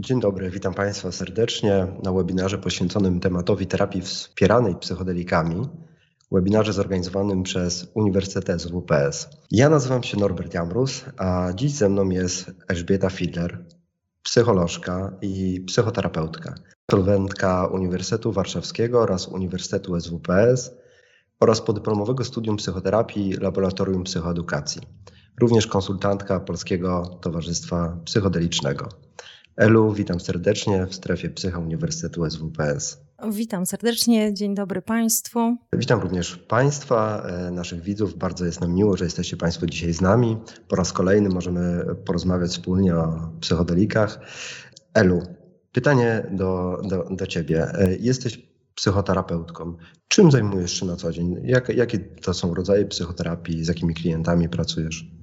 Dzień dobry, witam Państwa serdecznie na webinarze poświęconym tematowi terapii wspieranej psychodelikami. Webinarze zorganizowanym przez Uniwersytet WPS. Ja nazywam się Norbert Jamrus, a dziś ze mną jest Elżbieta Fidler, psycholożka i psychoterapeutka, absolwentka Uniwersytetu Warszawskiego oraz Uniwersytetu SWPS oraz podyplomowego studium psychoterapii Laboratorium Psychoedukacji. Również konsultantka Polskiego Towarzystwa Psychodelicznego. Elu, witam serdecznie w strefie Psycha Uniwersytetu SWPS. Witam serdecznie, dzień dobry Państwu. Witam również Państwa, e, naszych widzów. Bardzo jest nam miło, że jesteście Państwo dzisiaj z nami. Po raz kolejny możemy porozmawiać wspólnie o psychodelikach. Elu, pytanie do, do, do Ciebie. E, jesteś psychoterapeutką. Czym zajmujesz się na co dzień? Jak, jakie to są rodzaje psychoterapii? Z jakimi klientami pracujesz?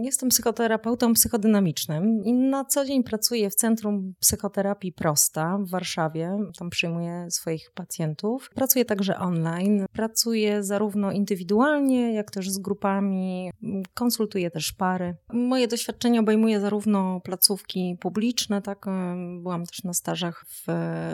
Jestem psychoterapeutą psychodynamicznym i na co dzień pracuję w Centrum Psychoterapii Prosta w Warszawie. Tam przyjmuję swoich pacjentów. Pracuję także online. Pracuję zarówno indywidualnie, jak też z grupami. Konsultuję też pary. Moje doświadczenie obejmuje zarówno placówki publiczne, tak, byłam też na stażach w,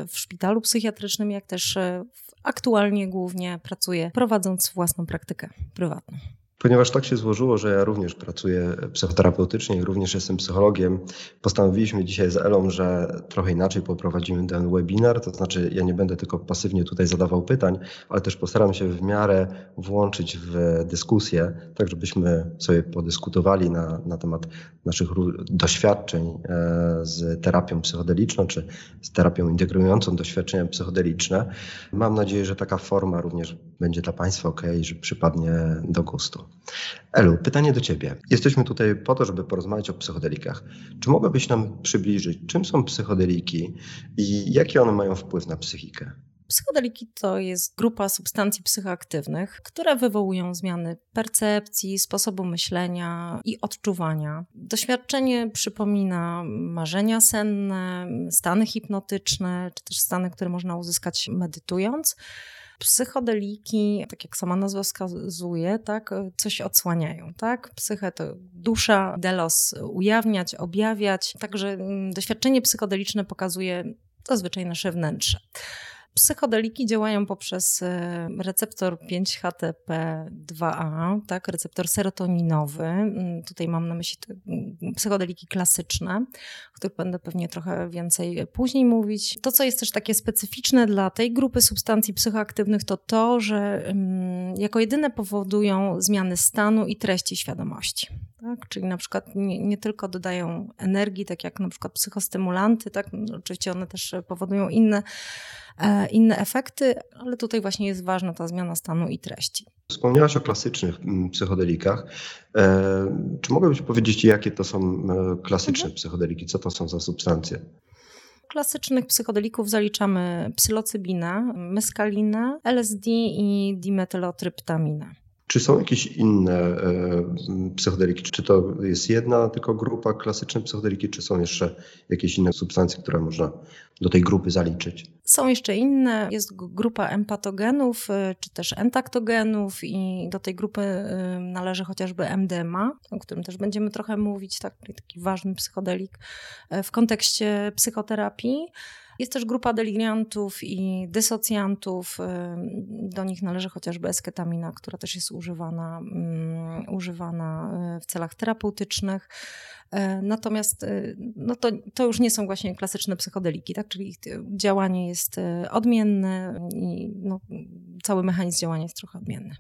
w szpitalu psychiatrycznym, jak też w, aktualnie głównie pracuję prowadząc własną praktykę prywatną. Ponieważ tak się złożyło, że ja również pracuję psychoterapeutycznie i również jestem psychologiem, postanowiliśmy dzisiaj z Elą, że trochę inaczej poprowadzimy ten webinar. To znaczy, ja nie będę tylko pasywnie tutaj zadawał pytań, ale też postaram się w miarę włączyć w dyskusję, tak żebyśmy sobie podyskutowali na, na temat naszych doświadczeń e, z terapią psychodeliczną, czy z terapią integrującą doświadczenia psychodeliczne. Mam nadzieję, że taka forma również będzie dla Państwa ok, że przypadnie do gustu. Elu, pytanie do Ciebie. Jesteśmy tutaj po to, żeby porozmawiać o psychodelikach. Czy mogłabyś nam przybliżyć, czym są psychodeliki i jaki one mają wpływ na psychikę? Psychodeliki to jest grupa substancji psychoaktywnych, które wywołują zmiany percepcji, sposobu myślenia i odczuwania. Doświadczenie przypomina marzenia senne, stany hipnotyczne, czy też stany, które można uzyskać medytując. Psychodeliki, tak jak sama nazwa wskazuje, tak, coś odsłaniają, tak? Psychę to dusza, delos ujawniać, objawiać. Także mm, doświadczenie psychodeliczne pokazuje zazwyczaj nasze wnętrze. Psychodeliki działają poprzez e, receptor 5-HTP2A, tak, receptor serotoninowy. Mm, tutaj mam na myśli mm, psychodeliki klasyczne, o których będę pewnie trochę więcej później mówić. To, co jest też takie specyficzne dla tej grupy substancji psychoaktywnych, to to, że mm, jako jedyne powodują zmiany stanu i treści świadomości. Tak? Czyli na przykład nie, nie, tylko dodają energii, tak jak na przykład psychostymulanty, tak? Oczywiście one też powodują inne inne efekty, ale tutaj właśnie jest ważna ta zmiana stanu i treści. Wspomniałaś o klasycznych mm, psychodelikach. E, czy mogłabyś powiedzieć, jakie to są e, klasyczne mhm. psychodeliki? Co to są za substancje? Klasycznych psychodelików zaliczamy psylocybinę, meskalinę, LSD i dimetylotryptaminę. Czy są jakieś inne e, psychodeliki? Czy to jest jedna tylko grupa klasyczne psychodeliki, czy są jeszcze jakieś inne substancje, które można do tej grupy zaliczyć? Są jeszcze inne. Jest grupa empatogenów, e, czy też entaktogenów i do tej grupy e, należy chociażby MDMA, o którym też będziemy trochę mówić, tak, taki ważny psychodelik w kontekście psychoterapii. Jest też grupa deliriantów i dysocjantów. Do nich należy chociażby esketamina, która też jest używana, mm, używana y, w celach terapeutycznych. E, natomiast y, no to, to już nie są właśnie klasyczne psychodeliki, tak? czyli ich działanie jest y, odmienne i no, cały mechanizm działania jest trochę odmienny.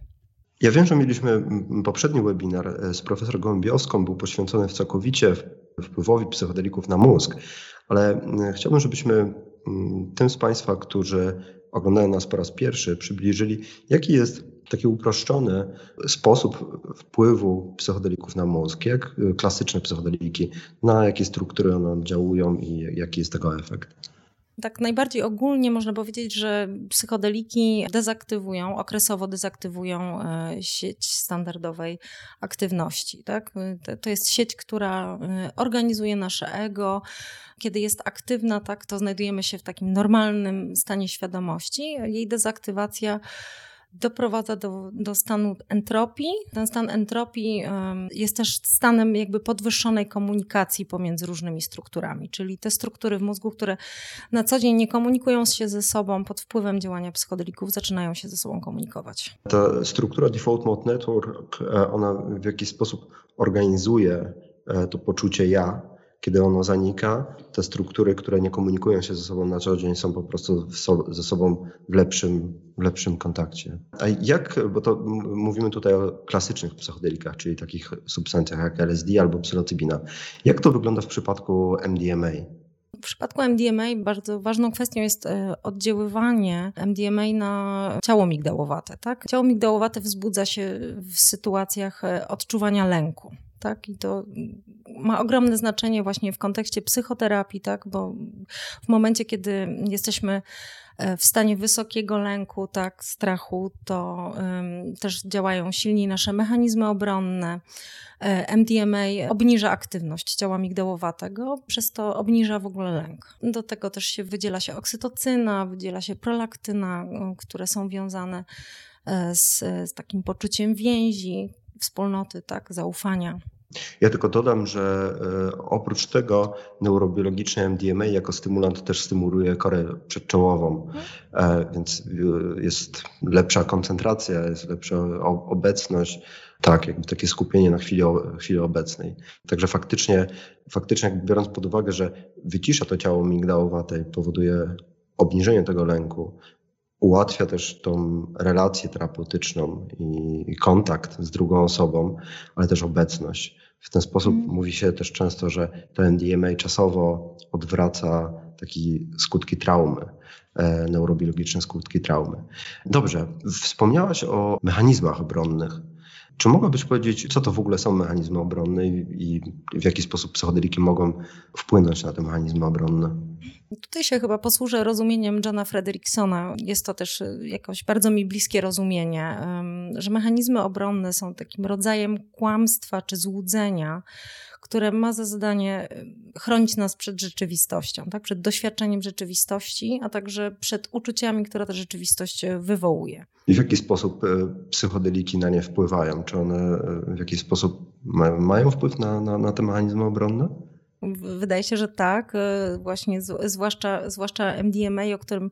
Ja wiem, że mieliśmy poprzedni webinar e, z profesor Gołębiowską, był poświęcony całkowicie wpływowi psychodelików na mózg, ale chciałbym, żebyśmy tym z Państwa, którzy oglądają nas po raz pierwszy, przybliżyli, jaki jest taki uproszczony sposób wpływu psychodelików na mózg, jak klasyczne psychodeliki, na jakie struktury one oddziałują i jaki jest tego efekt. Tak najbardziej ogólnie można powiedzieć, że psychodeliki dezaktywują, okresowo dezaktywują e, sieć standardowej aktywności. Tak? To jest sieć, która e, organizuje nasze ego. Kiedy jest aktywna, tak, to znajdujemy się w takim normalnym stanie świadomości. Jej dezaktywacja doprowadza do, do stanu entropii. Ten stan entropii jest też stanem jakby podwyższonej komunikacji pomiędzy różnymi strukturami, czyli te struktury w mózgu, które na co dzień nie komunikują się ze sobą pod wpływem działania psychodelików, zaczynają się ze sobą komunikować. Ta struktura Default Mode Network, e, ona w jakiś sposób organizuje e, to poczucie ja, kiedy ono zanika, te struktury, które nie komunikują się ze sobą na co dzień, są po prostu ze sobą w lepszym, w lepszym kontakcie. A jak, bo to mówimy tutaj o klasycznych psychodelikach, czyli takich substancjach jak LSD albo psylocybina. Jak to wygląda w przypadku MDMA? W przypadku MDMA bardzo ważną kwestią jest e, oddziaływanie MDMA na ciało migdałowate. Tak? Ciało migdałowate wzbudza się w sytuacjach e, odczuwania lęku tak? I to ma ogromne znaczenie właśnie w kontekście psychoterapii, tak? Bo w momencie, kiedy jesteśmy e, w stanie wysokiego lęku, tak, strachu, to um, też działają silniej nasze mechanizmy obronne. E, MDMA obniża aktywność ciała migdałowatego, przez to obniża w ogóle lęk. Do tego też się wydziela się oksytocyna, wydziela się prolaktyna, które są wiązane e, z, z takim poczuciem więzi, wspólnoty, tak, zaufania. Ja tylko dodam, że e, oprócz tego neurobiologiczny MDMA jako stymulant też stymuluje korę przedczołową, e, więc e, jest lepsza koncentracja, jest lepsza obecność, tak, jakby takie skupienie na chwili, chwili obecnej. Także faktycznie, faktycznie biorąc pod uwagę, że wycisza to ciało migdałowate i powoduje obniżenie tego lęku, ułatwia też tą relację terapeutyczną i kontakt z drugą osobą, ale też obecność. W ten sposób mm. mówi się też często, że to NDMA czasowo odwraca takie skutki traumy, e, neurobiologiczne skutki traumy. Dobrze, wspomniałaś o mechanizmach obronnych. Czy mogłabyś powiedzieć, co to w ogóle są mechanizmy obronne i w jaki sposób psychodeliki mogą wpłynąć na te mechanizmy obronne? Tutaj się chyba posłużę rozumieniem Johna Fredericksona. Jest to też jakoś bardzo mi bliskie rozumienie, że mechanizmy obronne są takim rodzajem kłamstwa czy złudzenia, które ma za zadanie chronić nas przed rzeczywistością, tak? przed doświadczeniem rzeczywistości, a także przed uczuciami, które ta rzeczywistość e, wywołuje. I w jaki sposób e, psychodeliki na nie wpływają? Czy one w jakiś sposób mają wpływ na, na, na te mechanizmy obronne? Wydaje się, że tak. E, właśnie zwłaszcza, zwłaszcza MDMA, o którym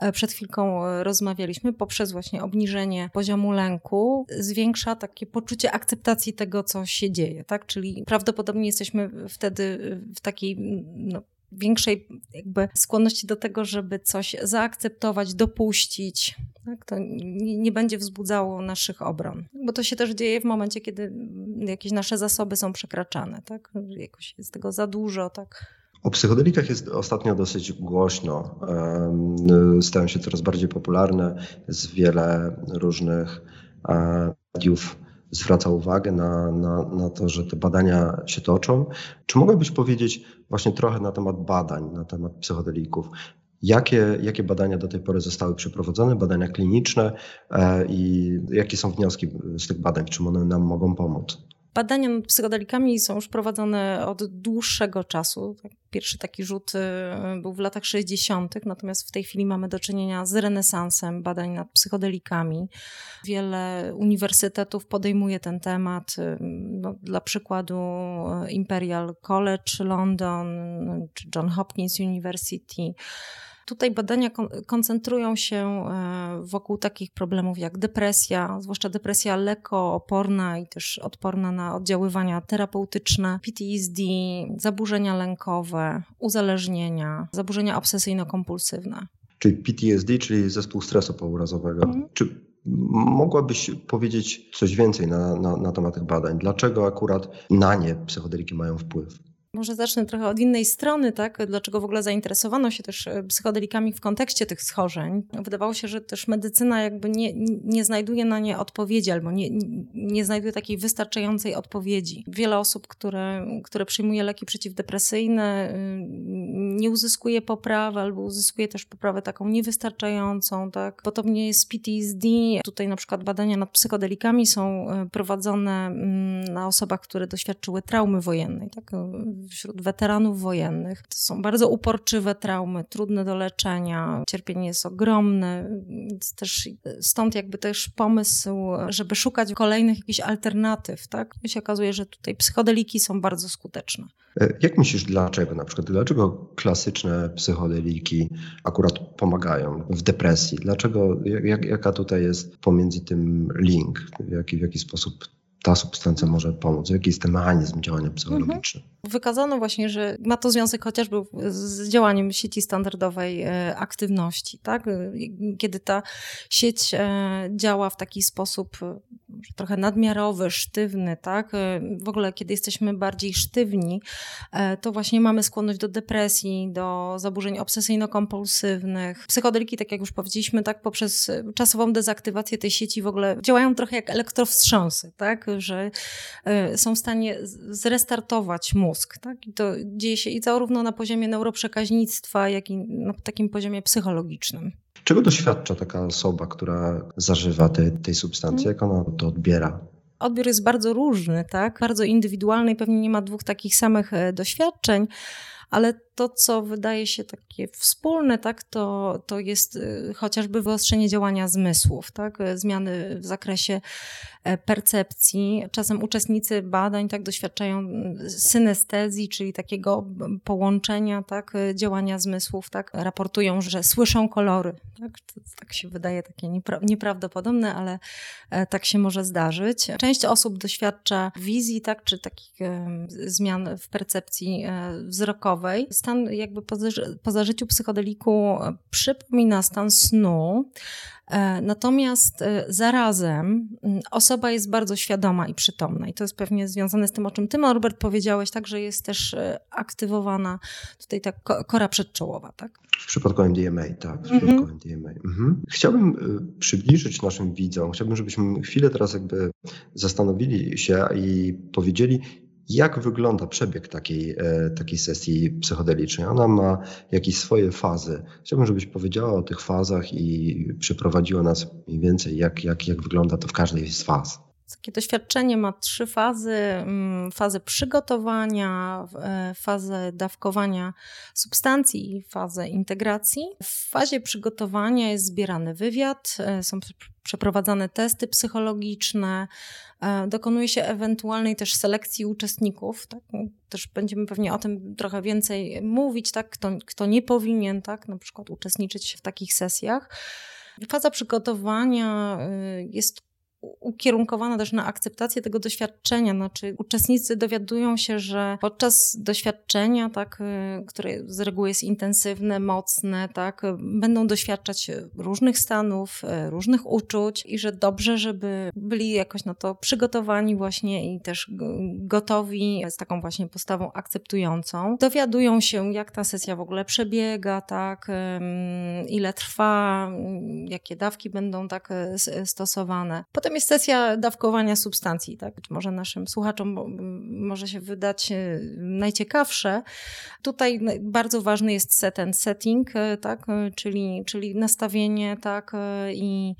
e, przed chwilką e, rozmawialiśmy, poprzez właśnie obniżenie poziomu lęku, zwiększa takie poczucie akceptacji tego, co się dzieje. Tak? Czyli prawdopodobnie jesteśmy wtedy w takiej no, większej jakby skłonności do tego, żeby coś zaakceptować, dopuścić. Tak? To nie, nie, będzie wzbudzało naszych obron. Bo to się też dzieje w momencie, kiedy jakieś nasze zasoby są przekraczane. Tak? Jakoś jest tego za dużo. Tak? O psychodelikach jest ostatnio dosyć głośno. Stają się coraz bardziej popularne. Jest wiele różnych mediów zwraca uwagę na, na, na to, że te badania się toczą. Czy mogłabyś powiedzieć właśnie trochę na temat badań, na temat psychodelików? Jakie, jakie badania do tej pory zostały przeprowadzone, badania kliniczne e, i jakie są wnioski z tych badań? Czym one nam mogą pomóc? Badania nad psychodelikami są już prowadzone od dłuższego czasu. Tak, pierwszy taki rzut y, był w latach 60., natomiast w tej chwili mamy do czynienia z renesansem badań nad psychodelikami. Wiele uniwersytetów podejmuje ten temat. Y, no, dla przykładu y, Imperial College London czy John Hopkins University Tutaj badania koncentrują się e, wokół takich problemów jak depresja, zwłaszcza depresja lekko oporna i też odporna na oddziaływania terapeutyczne, PTSD, zaburzenia lękowe, uzależnienia, zaburzenia obsesyjno-kompulsywne. Czyli PTSD, czyli zespół stresu pourazowego. Mhm. Czy mogłabyś powiedzieć coś więcej na, na, na temat tych badań? Dlaczego akurat na nie psychodeliki mają wpływ? Może zacznę trochę od innej strony, tak? Dlaczego w ogóle zainteresowano się też e, psychodelikami w kontekście tych schorzeń? Wydawało się, że też medycyna jakby nie, nie znajduje na nie odpowiedzi albo nie, nie znajduje takiej wystarczającej odpowiedzi. Wiele osób, które, które przyjmuje leki przeciwdepresyjne, y, nie uzyskuje poprawy albo uzyskuje też poprawę taką niewystarczającą, tak? Podobnie jest z PTSD. Tutaj na przykład badania nad psychodelikami są e, prowadzone mm, na osobach, które doświadczyły traumy wojennej, tak? Wśród weteranów wojennych. To są bardzo uporczywe traumy, trudne do leczenia, cierpienie jest ogromne, też stąd jakby też pomysł, żeby szukać kolejnych jakichś alternatyw, tak? I się okazuje, że tutaj psychodeliki są bardzo skuteczne. E, jak myślisz, dlaczego na przykład, dlaczego klasyczne psychodeliki akurat pomagają w depresji? Dlaczego, jak, jaka tutaj jest pomiędzy tym link? W jaki, w jaki sposób ta substancja może pomóc? Jaki jest ten mechanizm działania psychologicznego? Mhm. Wykazano właśnie, że ma to związek chociażby z działaniem sieci standardowej e, aktywności. Tak? Kiedy ta sieć e, działa w taki sposób e, trochę nadmiarowy, sztywny, tak? w ogóle kiedy jesteśmy bardziej sztywni, to właśnie mamy skłonność do depresji, do zaburzeń obsesyjno-kompulsywnych. Psychodeliki, tak jak już powiedzieliśmy, tak poprzez czasową dezaktywację tej sieci w ogóle działają trochę jak elektrowstrząsy, tak? że są w stanie zrestartować mózg. Tak? I to dzieje się i zarówno na poziomie neuroprzekaźnictwa, jak i na takim poziomie psychologicznym. Czego doświadcza taka osoba, która zażywa te, tej substancji? Jak ona to odbiera? Odbiór jest bardzo różny, tak? bardzo indywidualny i pewnie nie ma dwóch takich samych e, doświadczeń ale to, co wydaje się takie wspólne, tak, to, to jest y, chociażby wyostrzenie działania zmysłów, tak, zmiany w zakresie e, percepcji. Czasem uczestnicy badań tak doświadczają synestezji, czyli takiego połączenia tak, działania zmysłów, tak, raportują, że słyszą kolory. Tak, to, tak się wydaje takie niepra nieprawdopodobne, ale e, tak się może zdarzyć. Część osób doświadcza wizji, tak, czy takich zmian w percepcji e, wzrokowej, Stan jakby po, po zażyciu psychodeliku przypomina stan snu, e, Natomiast e, zarazem osoba jest bardzo świadoma i przytomna, i to jest pewnie związane z tym, o czym ty, Norbert, powiedziałeś, tak, że jest też e, aktywowana tutaj ta kora przedczołowa, tak? W przypadku MDMA, tak, w przypadku mm -hmm. MDMA. Mhm. Chciałbym przybliżyć naszym widzom, chciałbym, żebyśmy chwilę teraz jakby zastanowili się i powiedzieli, jak wygląda przebieg takiej, e, takiej sesji psychodelicznej? Ona ma jakieś swoje fazy. Chciałbym, żebyś powiedziała o tych fazach i przyprowadziła nas mniej więcej, jak, jak, jak wygląda to w każdej z faz. Takie doświadczenie ma trzy fazy: mm, fazę przygotowania, e, fazę dawkowania substancji i fazę integracji. W fazie przygotowania jest zbierany wywiad, e, są przeprowadzane testy psychologiczne, e, dokonuje się ewentualnej też selekcji uczestników. Tak? Też będziemy pewnie o tym trochę więcej mówić, tak? kto, kto nie powinien tak? na przykład uczestniczyć w takich sesjach. Faza przygotowania jest ukierunkowana też na akceptację tego doświadczenia. Znaczy, uczestnicy dowiadują się, że podczas doświadczenia, tak, y, które z reguły jest intensywne, mocne, tak, będą doświadczać różnych stanów, y, różnych uczuć i że dobrze, żeby byli jakoś na to przygotowani właśnie i też gotowi z taką właśnie postawą akceptującą. Dowiadują się, jak ta sesja w ogóle przebiega, tak, ile trwa, jakie dawki będą tak y, stosowane. Potem Potem jest sesja dawkowania substancji, tak? Być może naszym słuchaczom może się wydać e, najciekawsze. Tutaj bardzo ważny jest set and setting, e, tak? E, czyli, czyli nastawienie, tak? I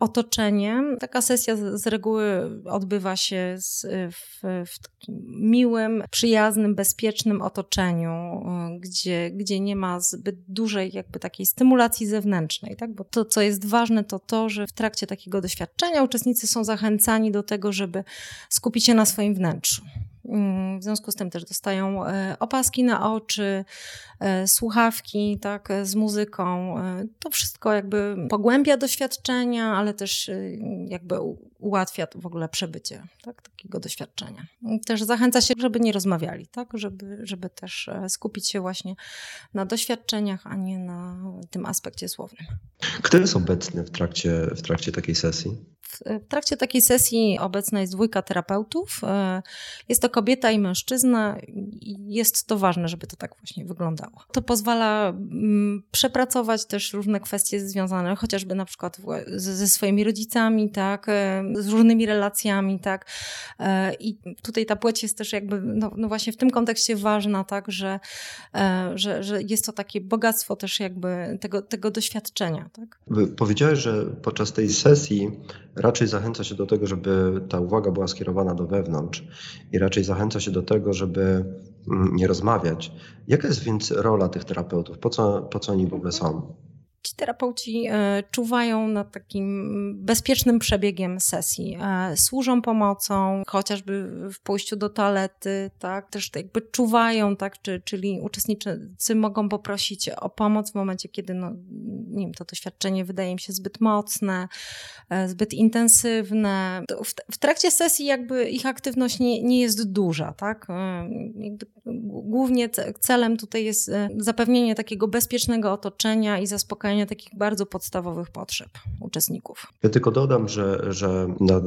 otoczenie. Taka sesja z, z reguły odbywa się z, w, w, takim miłym, przyjaznym, bezpiecznym otoczeniu, gdzie, gdzie nie ma zbyt dużej jakby takiej stymulacji zewnętrznej, tak? Bo to, co jest ważne, to to, że w trakcie takiego doświadczenia uczestnicy są zachęcani do tego, żeby skupić się na swoim wnętrzu. Mm, w związku z tym też dostają e, opaski na oczy, e, słuchawki tak, z muzyką. E, to wszystko jakby pogłębia doświadczenia, ale też jakby ułatwia w ogóle przebycie tak, takiego doświadczenia. Też zachęca się, żeby nie rozmawiali, tak, żeby, żeby też skupić się właśnie na doświadczeniach, a nie na tym aspekcie słownym. Kto jest obecny w trakcie, w trakcie takiej sesji? W trakcie takiej sesji obecna jest dwójka terapeutów. E, jest to kobieta i mężczyzna. Jest to ważne, żeby to tak właśnie wyglądało. To pozwala mm, przepracować też różne kwestie związane chociażby na przykład ze swoimi rodzicami, tak, e, z różnymi relacjami, tak. E, I tutaj ta płeć jest też jakby, no, no właśnie w tym kontekście ważna, tak, że, że, że jest to takie bogactwo też jakby tego, tego doświadczenia, tak. Powiedziałeś, że podczas tej sesji raczej zachęca się do tego, żeby ta uwaga była skierowana do wewnątrz i raczej zachęca się do tego, żeby mm, nie rozmawiać. Jaka jest więc rola tych terapeutów? Po co, po co oni w ogóle są? Ci terapeuci e, czuwają nad takim bezpiecznym przebiegiem sesji. E, służą pomocą, chociażby w pójściu do toalety, tak? Też jakby czuwają, tak? Czy, czyli uczestnicy mogą poprosić o pomoc w momencie, kiedy no, nie wiem, to doświadczenie wydaje im się zbyt mocne, e, zbyt intensywne. W, trakcie sesji jakby ich aktywność nie, nie jest duża, tak? Głównie celem tutaj jest zapewnienie takiego bezpiecznego otoczenia i zaspokajania takich bardzo podstawowych potrzeb uczestników. Ja tylko dodam, że, że na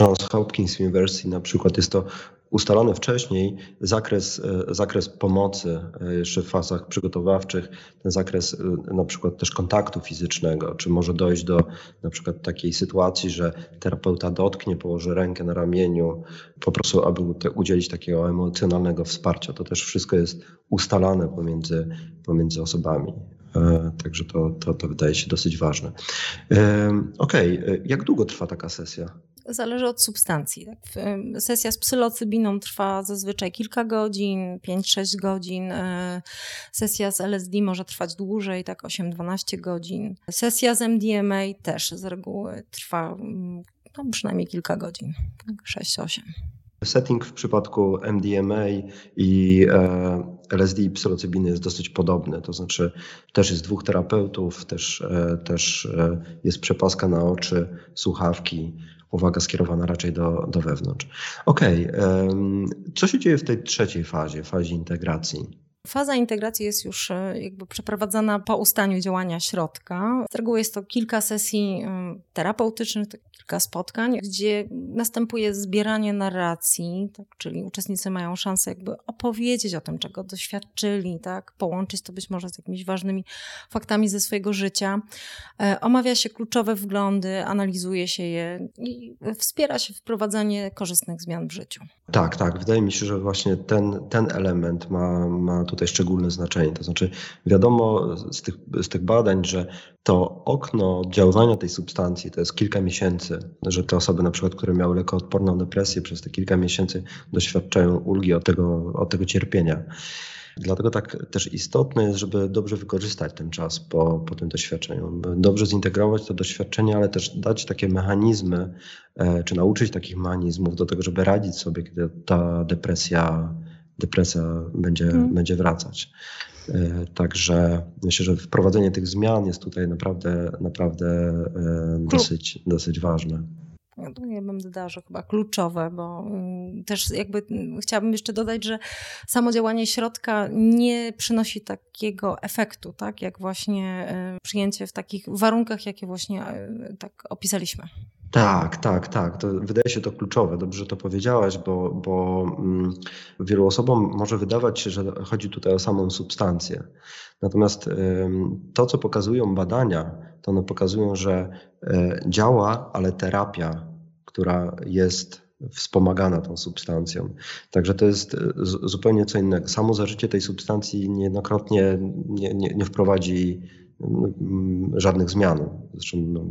Johns Hopkins University na przykład jest to ustalony wcześniej zakres, e, zakres pomocy e, jeszcze w fazach przygotowawczych, ten zakres e, na przykład też kontaktu fizycznego, czy może dojść do na przykład takiej sytuacji, że terapeuta dotknie, położy rękę na ramieniu, po prostu aby udzielić takiego emocjonalnego wsparcia. To też wszystko jest ustalane pomiędzy, pomiędzy osobami. Także to, to, to wydaje się dosyć ważne. Okej, okay. jak długo trwa taka sesja? Zależy od substancji. Tak? Sesja z psylocybiną trwa zazwyczaj kilka godzin, 5-6 godzin. E, sesja z LSD może trwać dłużej, tak 8-12 godzin. Sesja z MDMA też z reguły trwa no, przynajmniej kilka godzin, 6-8. Setting w przypadku MDMA i e, LSD i psylocybiny jest dosyć podobny, to znaczy też jest dwóch terapeutów, też, e, też jest przepaska na oczy, słuchawki, uwaga skierowana raczej do, do wewnątrz. Okej, okay. co się dzieje w tej trzeciej fazie, fazie integracji? Faza integracji jest już e, jakby przeprowadzana po ustaniu działania środka. Z reguły jest to kilka sesji terapeutycznych, kilka spotkań, gdzie następuje zbieranie narracji, tak, czyli uczestnicy mają szansę jakby opowiedzieć o tym, czego doświadczyli, tak, połączyć to być może z jakimiś ważnymi faktami ze swojego życia. E, omawia się kluczowe wglądy, analizuje się je i wspiera się wprowadzanie korzystnych zmian w życiu. Tak, tak. Wydaje mi się, że właśnie ten, ten element ma, ma tutaj szczególne znaczenie. To znaczy, wiadomo z tych, z tych badań, że to okno oddziaływania tej substancji to jest kilka miesięcy, że te osoby na przykład, które miały lekoodporną depresję przez te kilka miesięcy doświadczają ulgi od tego, od tego cierpienia. Dlatego tak też istotne jest, żeby dobrze wykorzystać ten czas po, po tym doświadczeniu, dobrze zintegrować to doświadczenie, ale też dać takie mechanizmy, e, czy nauczyć takich mechanizmów do tego, żeby radzić sobie, kiedy ta depresja, depresja będzie, hmm. będzie wracać. E, także myślę, że wprowadzenie tych zmian jest tutaj naprawdę, naprawdę e, dosyć, dosyć ważne. Ja bym dodała, że chyba kluczowe, bo mm, też jakby mm, chciałabym jeszcze dodać, że samo działanie środka nie przynosi takiego efektu, tak, jak właśnie e, przyjęcie w takich warunkach, jakie właśnie tak opisaliśmy. Tak, tak, tak. To wydaje się to kluczowe. Dobrze to powiedziałaś, bo, bo mm, wielu osobom może wydawać się, że chodzi tutaj o samą substancję. Natomiast to, co pokazują badania, to one pokazują, że e, działa, ale terapia, która jest wspomagana tą substancją. Także to jest e, zupełnie co innego. Samo zażycie tej substancji niejednokrotnie nie, nie, nie wprowadzi żadnych zmian. Zresztą no,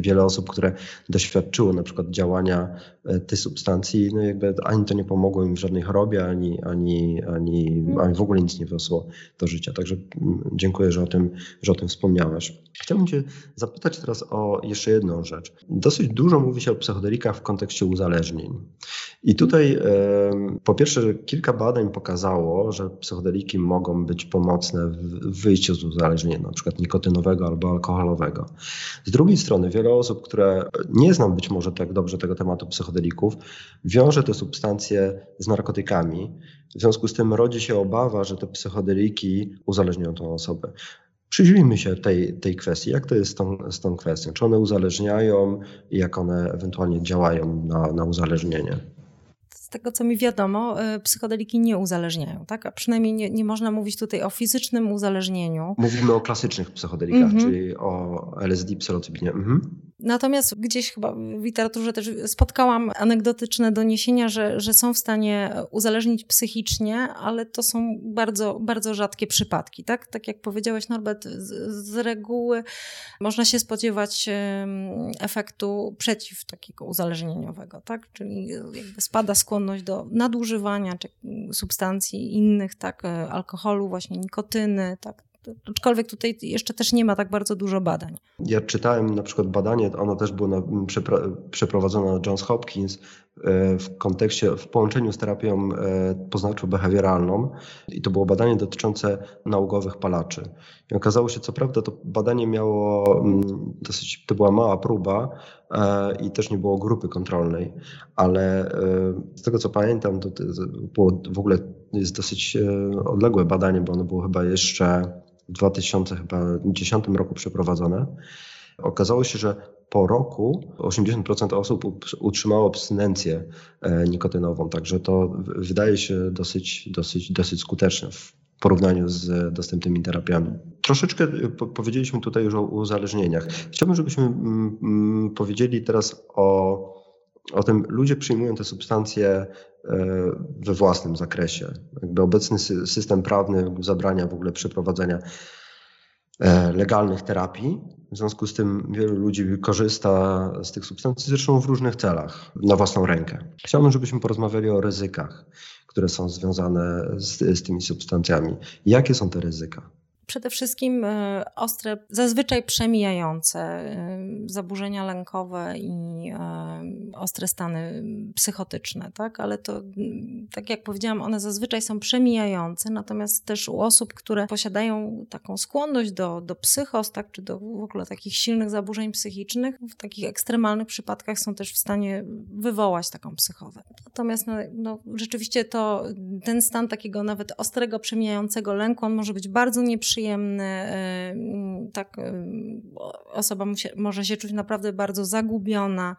wiele osób, które doświadczyło na przykład działania e, tej substancji, no jakby ani to nie pomogło im w żadnej chorobie, ani, ani, ani, ani w ogóle nic nie wniosło do życia. Także mm, dziękuję, że o tym, że o tym wspomniałaś. Chciałbym Cię zapytać teraz o jeszcze jedną rzecz. Dosyć dużo mówi się o psychodelikach w kontekście uzależnień. I tutaj po pierwsze kilka badań pokazało, że psychodeliki mogą być pomocne w wyjściu z uzależnienia, na przykład nikotynowego albo alkoholowego. Z drugiej strony wiele osób, które nie znam być może tak dobrze tego tematu psychodelików, wiąże te substancje z narkotykami. W związku z tym rodzi się obawa, że te psychodeliki uzależnią tą osobę. Przyjrzyjmy się tej, tej kwestii. Jak to jest z tą, z tą kwestią? Czy one uzależniają i jak one ewentualnie działają na, na uzależnienie? Z tego co mi wiadomo, e, psychodeliki nie uzależniają, tak? A przynajmniej nie, nie można mówić tutaj o fizycznym uzależnieniu. Mówimy o klasycznych psychodelikach, mhm. czyli o LSD, psylocybinie. Mhm. Natomiast gdzieś chyba w literaturze też spotkałam anegdotyczne doniesienia, że, że są w stanie uzależnić psychicznie, ale to są bardzo, bardzo rzadkie przypadki. Tak, tak jak powiedziałeś Norbert, z, z reguły można się spodziewać efektu przeciw takiego uzależnieniowego, tak? czyli jakby spada skłonność do nadużywania substancji innych, tak, alkoholu, właśnie nikotyny, tak, Aczkolwiek tutaj jeszcze też nie ma tak bardzo dużo badań. Ja czytałem na przykład badanie, ono też było na, przeprowadzone na Johns Hopkins e, w kontekście, w połączeniu z terapią e, poznawczo-behawioralną i to było badanie dotyczące nałogowych palaczy. I okazało się, co prawda to badanie miało dosyć, to była mała próba e, i też nie było grupy kontrolnej, ale z tego co pamiętam, to było w ogóle jest dosyć odległe badanie, bo ono było chyba jeszcze w 2010 roku przeprowadzone. Okazało się, że po roku 80% osób utrzymało abstynencję e, nikotynową, także to wydaje się dosyć, dosyć, dosyć skuteczne w porównaniu z dostępnymi terapiami. Troszeczkę powiedzieliśmy tutaj już o uzależnieniach. Chciałbym, żebyśmy powiedzieli teraz o o tym ludzie przyjmują te substancje e, we własnym zakresie. Jakby obecny system prawny zabrania w ogóle przeprowadzenia e, legalnych terapii. W związku z tym wielu ludzi korzysta z tych substancji, zresztą w różnych celach, na własną rękę. Chciałbym, żebyśmy porozmawiali o ryzykach, które są związane z, z tymi substancjami. Jakie są te ryzyka? Przede wszystkim e, ostre, zazwyczaj przemijające e, zaburzenia lękowe i e, ostre stany psychotyczne, tak? Ale to, tak jak powiedziałam, one zazwyczaj są przemijające, natomiast też u osób, które posiadają taką skłonność do, do psychos, tak? Czy do w ogóle takich silnych zaburzeń psychicznych, w takich ekstremalnych przypadkach są też w stanie wywołać taką psychozę. Natomiast no, no, rzeczywiście to ten stan takiego nawet ostrego, przemijającego lęku, on może być bardzo nieprzyjemny, nieprzyjemny, y, tak, y, osoba może się czuć naprawdę bardzo zagubiona,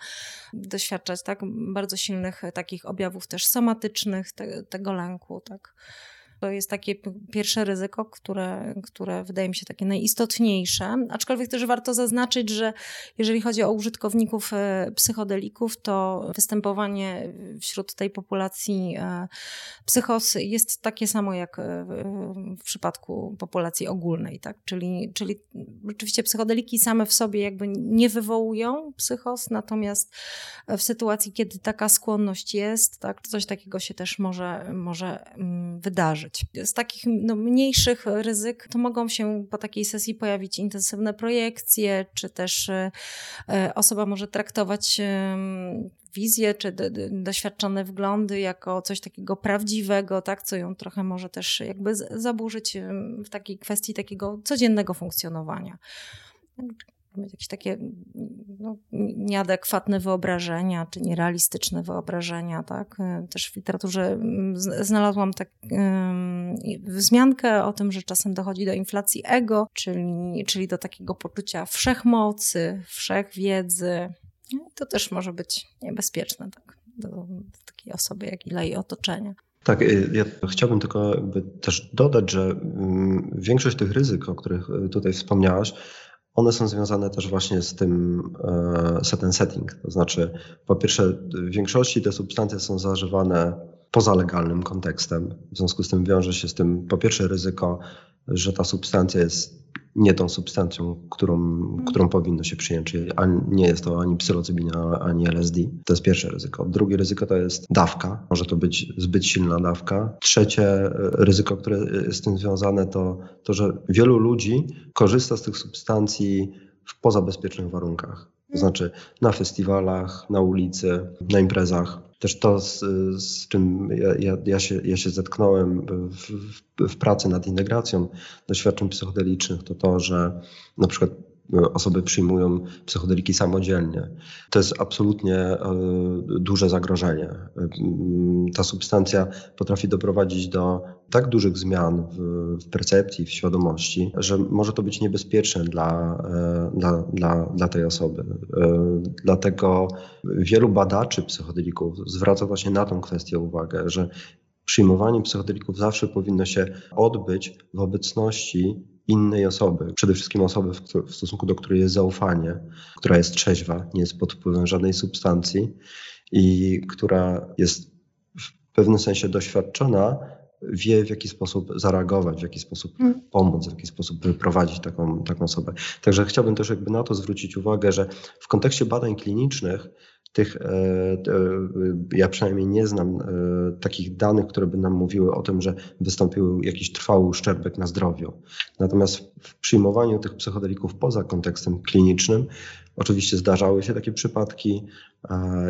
doświadczać tak, bardzo silnych takich objawów też somatycznych te, tego lęku. Tak. To jest takie pierwsze ryzyko, które, które wydaje mi się takie najistotniejsze. Aczkolwiek też warto zaznaczyć, że jeżeli chodzi o użytkowników e, psychodelików, to występowanie wśród tej populacji e, psychos jest takie samo jak e, w przypadku populacji ogólnej. Tak? Czyli, czyli oczywiście psychodeliki same w sobie jakby nie wywołują psychos, natomiast w sytuacji, kiedy taka skłonność jest, tak, coś takiego się też może, może mm, wydarzyć. Z takich no, mniejszych ryzyk to mogą się po takiej sesji pojawić intensywne projekcje, czy też e, e, osoba może traktować wizje czy doświadczone wglądy jako coś takiego prawdziwego, tak, co ją trochę może też jakby zaburzyć w takiej kwestii takiego codziennego funkcjonowania jakieś takie no, nieadekwatne wyobrażenia, czy nierealistyczne wyobrażenia, tak? Też w literaturze mm, znalazłam tak, wzmiankę o tym, że czasem dochodzi do inflacji ego, czyli, czyli do takiego poczucia wszechmocy, wszechwiedzy. To też może być niebezpieczne, tak? Do, do takiej osoby, jak i dla jej otoczenia. Tak, y, ja chciałbym tylko też dodać, że mm, większość tych ryzyk, o których y, tutaj wspomniałaś, one są związane też właśnie z tym set and setting. To znaczy, po pierwsze, w większości te substancje są zażywane poza legalnym kontekstem. W związku z tym wiąże się z tym po pierwsze ryzyko, że ta substancja jest nie tą substancją, którą, którą powinno się przyjąć, czyli nie jest to ani psylocybina, ani LSD. To jest pierwsze ryzyko. Drugie ryzyko to jest dawka. Może to być zbyt silna dawka. Trzecie e, ryzyko, które jest z tym związane, to to, że wielu ludzi korzysta z tych substancji w pozabezpiecznych warunkach. To znaczy na festiwalach, na ulicy, na imprezach. Też to, z, z czym ja, ja, ja, się, ja się zetknąłem w, w, w pracy nad integracją doświadczeń psychodelicznych, to to, że na przykład osoby przyjmują psychodeliki samodzielnie. To jest absolutnie e, duże zagrożenie. Ta substancja potrafi doprowadzić do tak dużych zmian w, percepcji, w świadomości, że może to być niebezpieczne dla, e, dla, dla, dla tej osoby. E, dlatego wielu badaczy psychodelików zwraca właśnie na tą kwestię uwagę, że przyjmowanie psychodelików zawsze powinno się odbyć w obecności innej osoby, przede wszystkim osoby, w, stosunku do której jest zaufanie, która jest trzeźwa, nie jest pod wpływem żadnej substancji i która jest w pewnym sensie doświadczona, wie w jaki sposób zareagować, w jaki sposób hmm. pomóc, w jaki sposób wyprowadzić taką, taką osobę. Także chciałbym też jakby na to zwrócić uwagę, że w kontekście badań klinicznych tych, e, e, ja przynajmniej nie znam e, takich danych, które by nam mówiły o tym, że wystąpił jakiś trwały uszczerbek na zdrowiu. Natomiast w przyjmowaniu tych psychodelików poza kontekstem klinicznym, oczywiście zdarzały się takie przypadki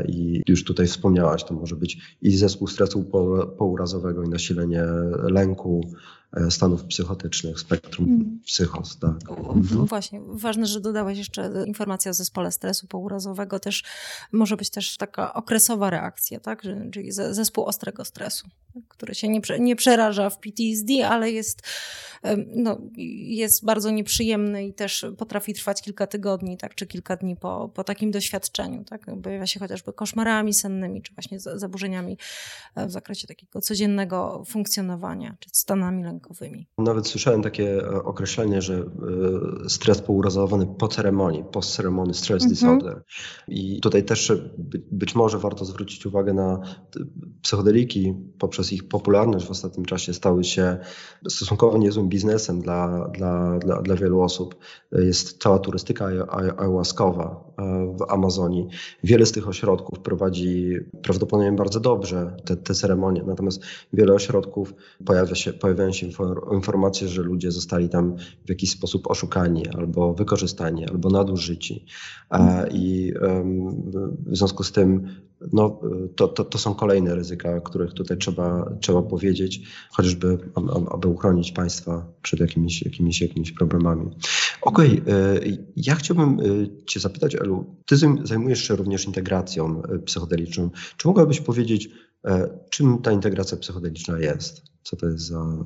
i już tutaj wspomniałaś, to może być i zespół stresu pourazowego i nasilenie lęku, E, stanów psychotycznych, spektrum mm. psychos. Tak. Mhm. Właśnie, ważne, że dodałeś jeszcze informację o zespole stresu pourazowego. Też może być też taka okresowa reakcja, tak? czyli zespół ostrego stresu, który się nie, nie przeraża w PTSD, ale jest, no, jest bardzo nieprzyjemny i też potrafi trwać kilka tygodni, tak? czy kilka dni po, po takim doświadczeniu. Tak? Się chociażby koszmarami sennymi, czy właśnie zaburzeniami e, w zakresie takiego codziennego funkcjonowania, czy stanami lękowymi. Nawet słyszałem takie e, określenie, że e, stres pourazowany po ceremonii, post ceremony stress mhm. disorder. I tutaj też być może warto zwrócić uwagę na psychodeliki poprzez ich popularność w ostatnim czasie stały się stosunkowo niezłym biznesem dla, dla, dla, dla wielu osób. Jest cała turystyka ayahuaskowa w Amazonii. Wiele z tych ośrodków prowadzi prawdopodobnie bardzo dobrze te, te ceremonie, natomiast wiele ośrodków pojawia się, pojawiają się informacje, że ludzie zostali tam w jakiś sposób oszukani albo wykorzystani, albo nadużyci. I w związku z tym no, to, to, to są kolejne ryzyka, o których tutaj trzeba, trzeba powiedzieć, chociażby aby uchronić państwa przed jakimiś, jakimiś, jakimiś problemami. Okej, okay, ja chciałbym e, Cię zapytać, Elu, Ty zajmujesz się również integracją e, psychodeliczną. Czy mogłabyś powiedzieć, e, czym ta integracja psychodeliczna jest? Co to jest za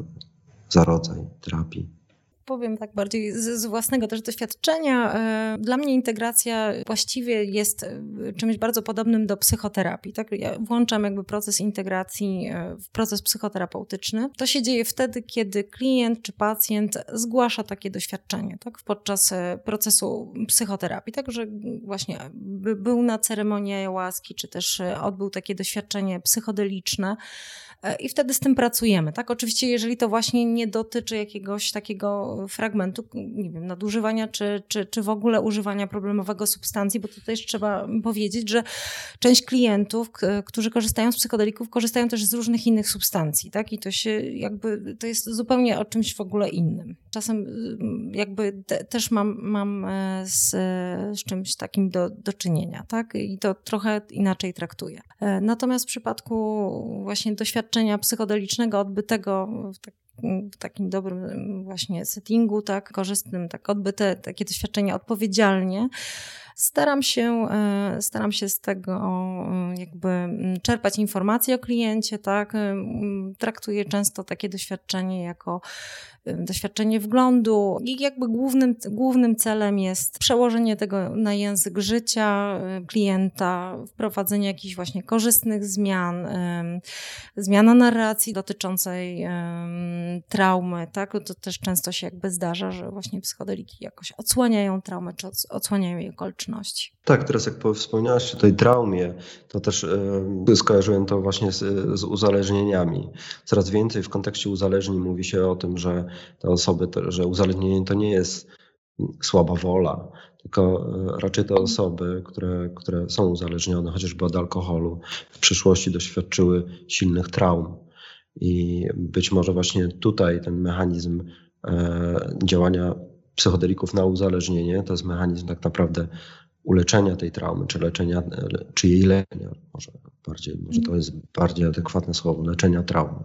za rodzaj terapii? Powiem tak bardziej z, z, własnego też doświadczenia. E, dla mnie integracja właściwie jest e, czymś bardzo podobnym do psychoterapii. Tak? Ja włączam jakby proces integracji e, w proces psychoterapeutyczny. To się dzieje wtedy, kiedy klient czy pacjent zgłasza takie doświadczenie tak? podczas procesu psychoterapii. Także właśnie był na ceremonii łaski, czy też odbył takie doświadczenie psychodeliczne i wtedy z tym pracujemy. Tak, oczywiście, jeżeli to właśnie nie dotyczy jakiegoś takiego fragmentu, nie wiem, nadużywania czy, czy, czy w ogóle używania problemowego substancji, bo tutaj też trzeba powiedzieć, że część klientów, którzy korzystają z psychodelików, korzystają też z różnych innych substancji, tak, i to się jakby, to jest zupełnie o czymś w ogóle innym. Czasem mm, jakby te, też mam, mam e, z, z czymś takim do, do czynienia, tak, i to trochę inaczej traktuję. E, natomiast w przypadku właśnie doświadczenia psychodelicznego odbytego tak, w takim dobrym właśnie settingu, tak, korzystnym, tak odbyte takie doświadczenia odpowiedzialnie, staram się, e, staram się z tego e, jakby czerpać informacje o kliencie, tak. E, traktuję często takie doświadczenie jako doświadczenie wglądu i jakby głównym, głównym celem jest przełożenie tego na język życia klienta, wprowadzenie jakichś właśnie korzystnych zmian, zmiana narracji dotyczącej traumy, tak? To też często się jakby zdarza, że właśnie psychodeliki jakoś odsłaniają traumę, czy odsłaniają jej okoliczności. Tak, teraz jak wspomniałaś o tej traumie, to też yy, skojarzyłem to właśnie z, z, uzależnieniami. Coraz więcej w kontekście uzależnień mówi się o tym, że te osoby, to, że uzależnienie to nie jest słaba wola, tylko e, raczej te osoby, które, które są uzależnione chociażby od alkoholu, w przyszłości doświadczyły silnych traum. I być może właśnie tutaj ten mechanizm e, działania psychodelików na uzależnienie to jest mechanizm tak naprawdę uleczenia tej traumy, czy leczenia, czy jej leczenia, może bardziej, może to jest bardziej adekwatne słowo, leczenia traumy.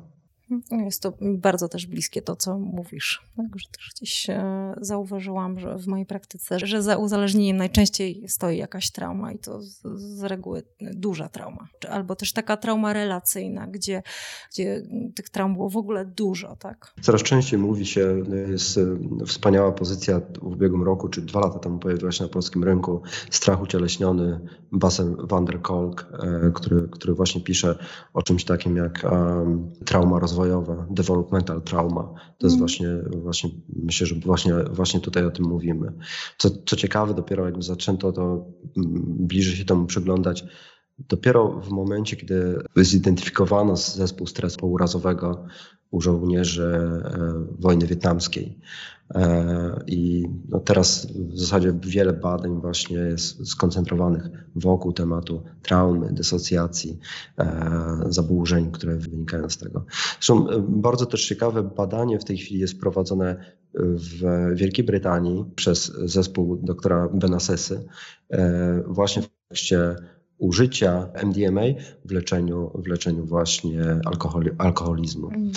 Jest to bardzo też bliskie to, co mówisz. Także też gdzieś e, zauważyłam, że w mojej praktyce, że za uzależnieniem najczęściej stoi jakaś trauma i to z, reguły duża trauma. Albo też taka trauma relacyjna, gdzie, gdzie tych traum było w ogóle dużo. Tak? Coraz częściej mówi się, jest e, wspaniała pozycja w ubiegłym roku, czy dwa lata temu pojawiła się na polskim rynku strach ucieleśniony, Basen van der Kolk, e, który, który właśnie pisze o czymś takim jak um, trauma rozwojowa rozwojowa, developmental trauma. To jest mm. właśnie, właśnie, myślę, że właśnie, właśnie tutaj o tym mówimy. Co, co ciekawe, dopiero jakby zaczęto to bliżej się temu przyglądać, dopiero w momencie, kiedy zidentyfikowano zespół stresu pourazowego u żołnierzy e, wojny wietnamskiej. E, I no teraz w zasadzie wiele badań właśnie jest skoncentrowanych wokół tematu traumy, dysocjacji, e, zaburzeń, które wynikają z tego. Zresztą bardzo też ciekawe badanie w tej chwili jest prowadzone w Wielkiej Brytanii przez zespół doktora Benasesy właśnie w kontekście użycia MDMA w leczeniu, w leczeniu właśnie alkoholi, alkoholizmu. Mm.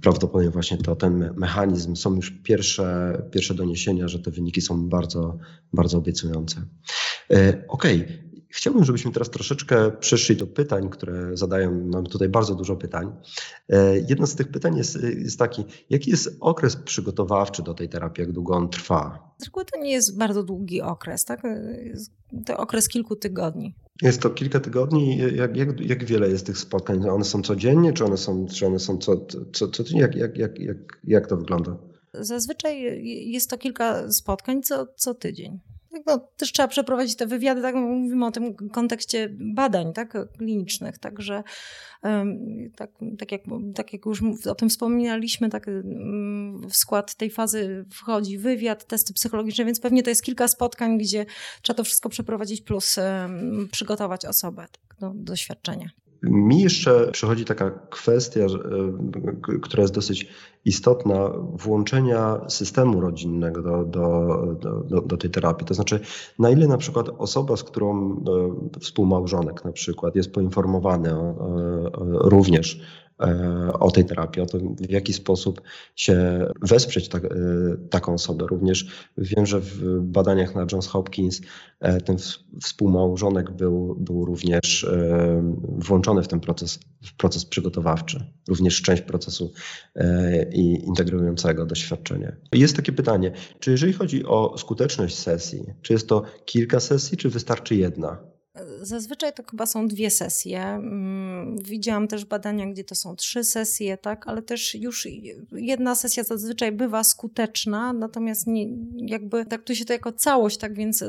Prawdopodobnie właśnie to ten mechanizm. Są już pierwsze, pierwsze doniesienia, że te wyniki są bardzo, bardzo obiecujące. E, okej, okay. Chciałbym, żebyśmy teraz troszeczkę przeszli do pytań, które zadają. Mam tutaj bardzo dużo pytań. E, jedno z tych pytań jest, jest taki, jaki jest okres przygotowawczy do tej terapii, jak długo on trwa? Z reguły to nie jest bardzo długi okres, tak? To okres kilku tygodni. Jest to kilka tygodni. Jak, jak, jak wiele jest tych spotkań? One są codziennie, czy one są, czy one są co, co, co jak, jak, jak, jak, jak to wygląda? Zazwyczaj jest to kilka spotkań co, co tydzień no, też trzeba przeprowadzić te wywiady, tak mówimy o tym kontekście badań tak, klinicznych, także tak, tak, jak, tak jak już o tym wspominaliśmy, tak, w skład tej fazy wchodzi wywiad, testy psychologiczne, więc pewnie to jest kilka spotkań, gdzie trzeba to wszystko przeprowadzić plus przygotować osobę tak, do doświadczenia. Mi jeszcze przychodzi taka kwestia, e, która jest dosyć istotna, włączenia systemu rodzinnego do, do, do, do, tej terapii. To znaczy, na ile na przykład osoba, z którą e, współmałżonek na przykład jest poinformowany również E, o tej terapii, o tym, w jaki sposób się wesprzeć tak, e, taką osobę. Również wiem, że w badaniach na Johns Hopkins e, ten współmałżonek był, był również włączony w ten proces, w proces przygotowawczy, również część procesu i integrującego doświadczenie. Jest takie pytanie, czy jeżeli chodzi o skuteczność sesji, czy jest to kilka sesji, czy wystarczy jedna? Zazwyczaj to chyba są dwie sesje. Mm, widziałam też badania, gdzie to są trzy sesje, tak, ale też już jedna sesja zazwyczaj bywa skuteczna, natomiast nie, jakby traktuje się to jako całość, tak więc e,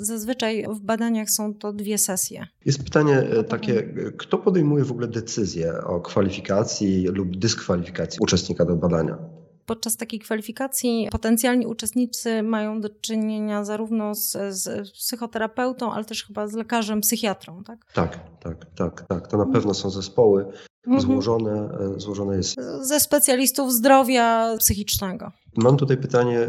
zazwyczaj w badaniach są to dwie sesje. Jest pytanie e, takie, kto podejmuje w ogóle decyzję o kwalifikacji lub dyskwalifikacji uczestnika do badania? Podczas takiej kwalifikacji potencjalni uczestnicy mają do czynienia zarówno z, z, psychoterapeutą, ale też chyba z lekarzem psychiatrą, tak? Tak, tak, tak, tak. To na pewno są zespoły mhm. złożone, e, złożone jest. Ze specjalistów zdrowia psychicznego. Mam tutaj pytanie,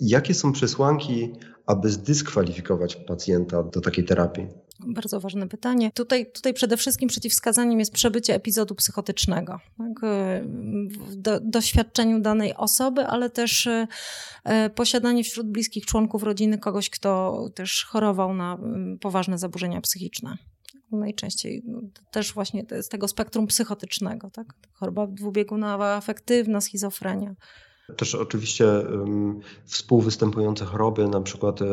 jakie są przesłanki, aby zdyskwalifikować pacjenta do takiej terapii? Bardzo ważne pytanie. Tutaj, tutaj przede wszystkim przeciwwskazaniem jest przebycie epizodu psychotycznego tak? w do, doświadczeniu danej osoby, ale też e, posiadanie wśród bliskich członków rodziny kogoś, kto też chorował na poważne zaburzenia psychiczne najczęściej no, też właśnie z tego spektrum psychotycznego, tak? Choroba dwubiegunowa, afektywna, schizofrenia. Też oczywiście współwystępujące choroby, na przykład e,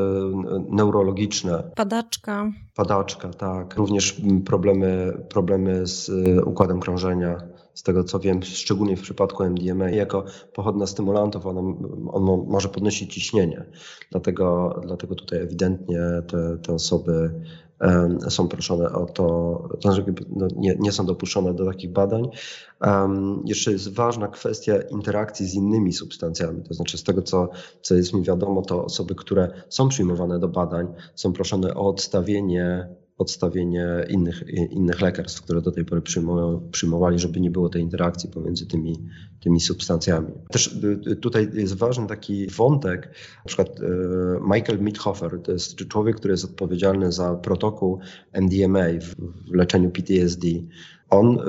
neurologiczne. Padaczka. Padaczka, tak. Również problemy, problemy z e, układem krążenia. Z tego co wiem, szczególnie w przypadku MDMA, jako pochodna stymulantów, on, on może podnosić ciśnienie. Dlatego, dlatego tutaj ewidentnie te, te osoby są proszone o to, to znaczy no, nie, nie, są dopuszczone do takich badań. Um, jeszcze jest ważna kwestia interakcji z innymi substancjami, to znaczy z tego, co, co jest mi wiadomo, to osoby, które są przyjmowane do badań, są proszone o odstawienie podstawienie innych, innych lekarstw, które do tej pory przyjmowali, żeby nie było tej interakcji pomiędzy tymi, tymi substancjami. Też y, tutaj jest ważny taki wątek, na przykład y, Michael Mithofer, to jest człowiek, który jest odpowiedzialny za protokół MDMA w leczeniu PTSD on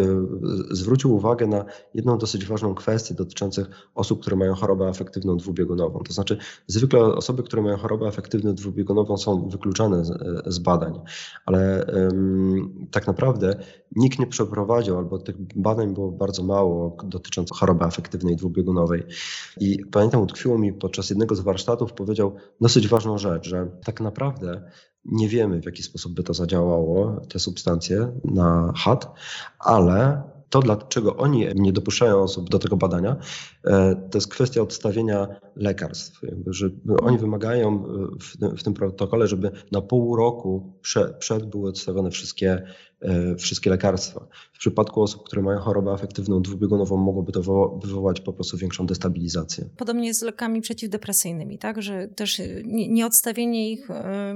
y, zwrócił uwagę na jedną dosyć ważną kwestię dotyczącą osób, które mają chorobę afektywną dwubiegunową. To znaczy, zwykle osoby, które mają chorobę afektywną dwubiegunową są wykluczane z, z badań, ale um, tak naprawdę nikt nie przeprowadził, albo tych badań było bardzo mało dotyczących choroby afektywnej dwubiegunowej. I pamiętam, utkwiło mi podczas jednego z warsztatów, powiedział dosyć ważną rzecz, że tak naprawdę nie wiemy, w jaki sposób by to zadziałało, te substancje na HAT, ale To, dlaczego oni nie dopuszczają osób do tego badania, e, to jest kwestia odstawienia lekarstw. Że oni wymagają w, w tym protokole, żeby na pół roku przed, przed były odstawione wszystkie E, wszystkie lekarstwa. W przypadku osób, które mają chorobę afektywną dwubiegunową, mogłoby to wywołać po prostu większą destabilizację. Podobnie jest z lekami przeciwdepresyjnymi, tak? że też nieodstawienie ich e,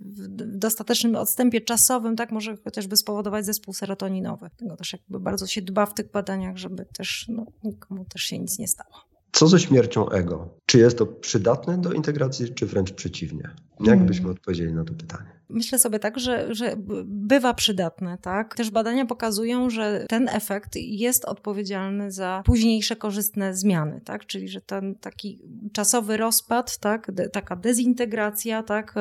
w dostatecznym odstępie czasowym tak może chociażby spowodować zespół serotoninowy. Tego też jakby bardzo się dba w tych badaniach, żeby też no, nikomu też się nic nie stało. Co ze śmiercią ego? Czy jest to przydatne do integracji, czy wręcz przeciwnie? Jak hmm. byśmy odpowiedzieli na to pytanie? Myślę sobie tak, że, że bywa przydatne, tak? Też badania pokazują, że ten efekt jest odpowiedzialny za późniejsze korzystne zmiany, tak? Czyli, że ten taki czasowy rozpad, tak? De, taka dezintegracja, tak?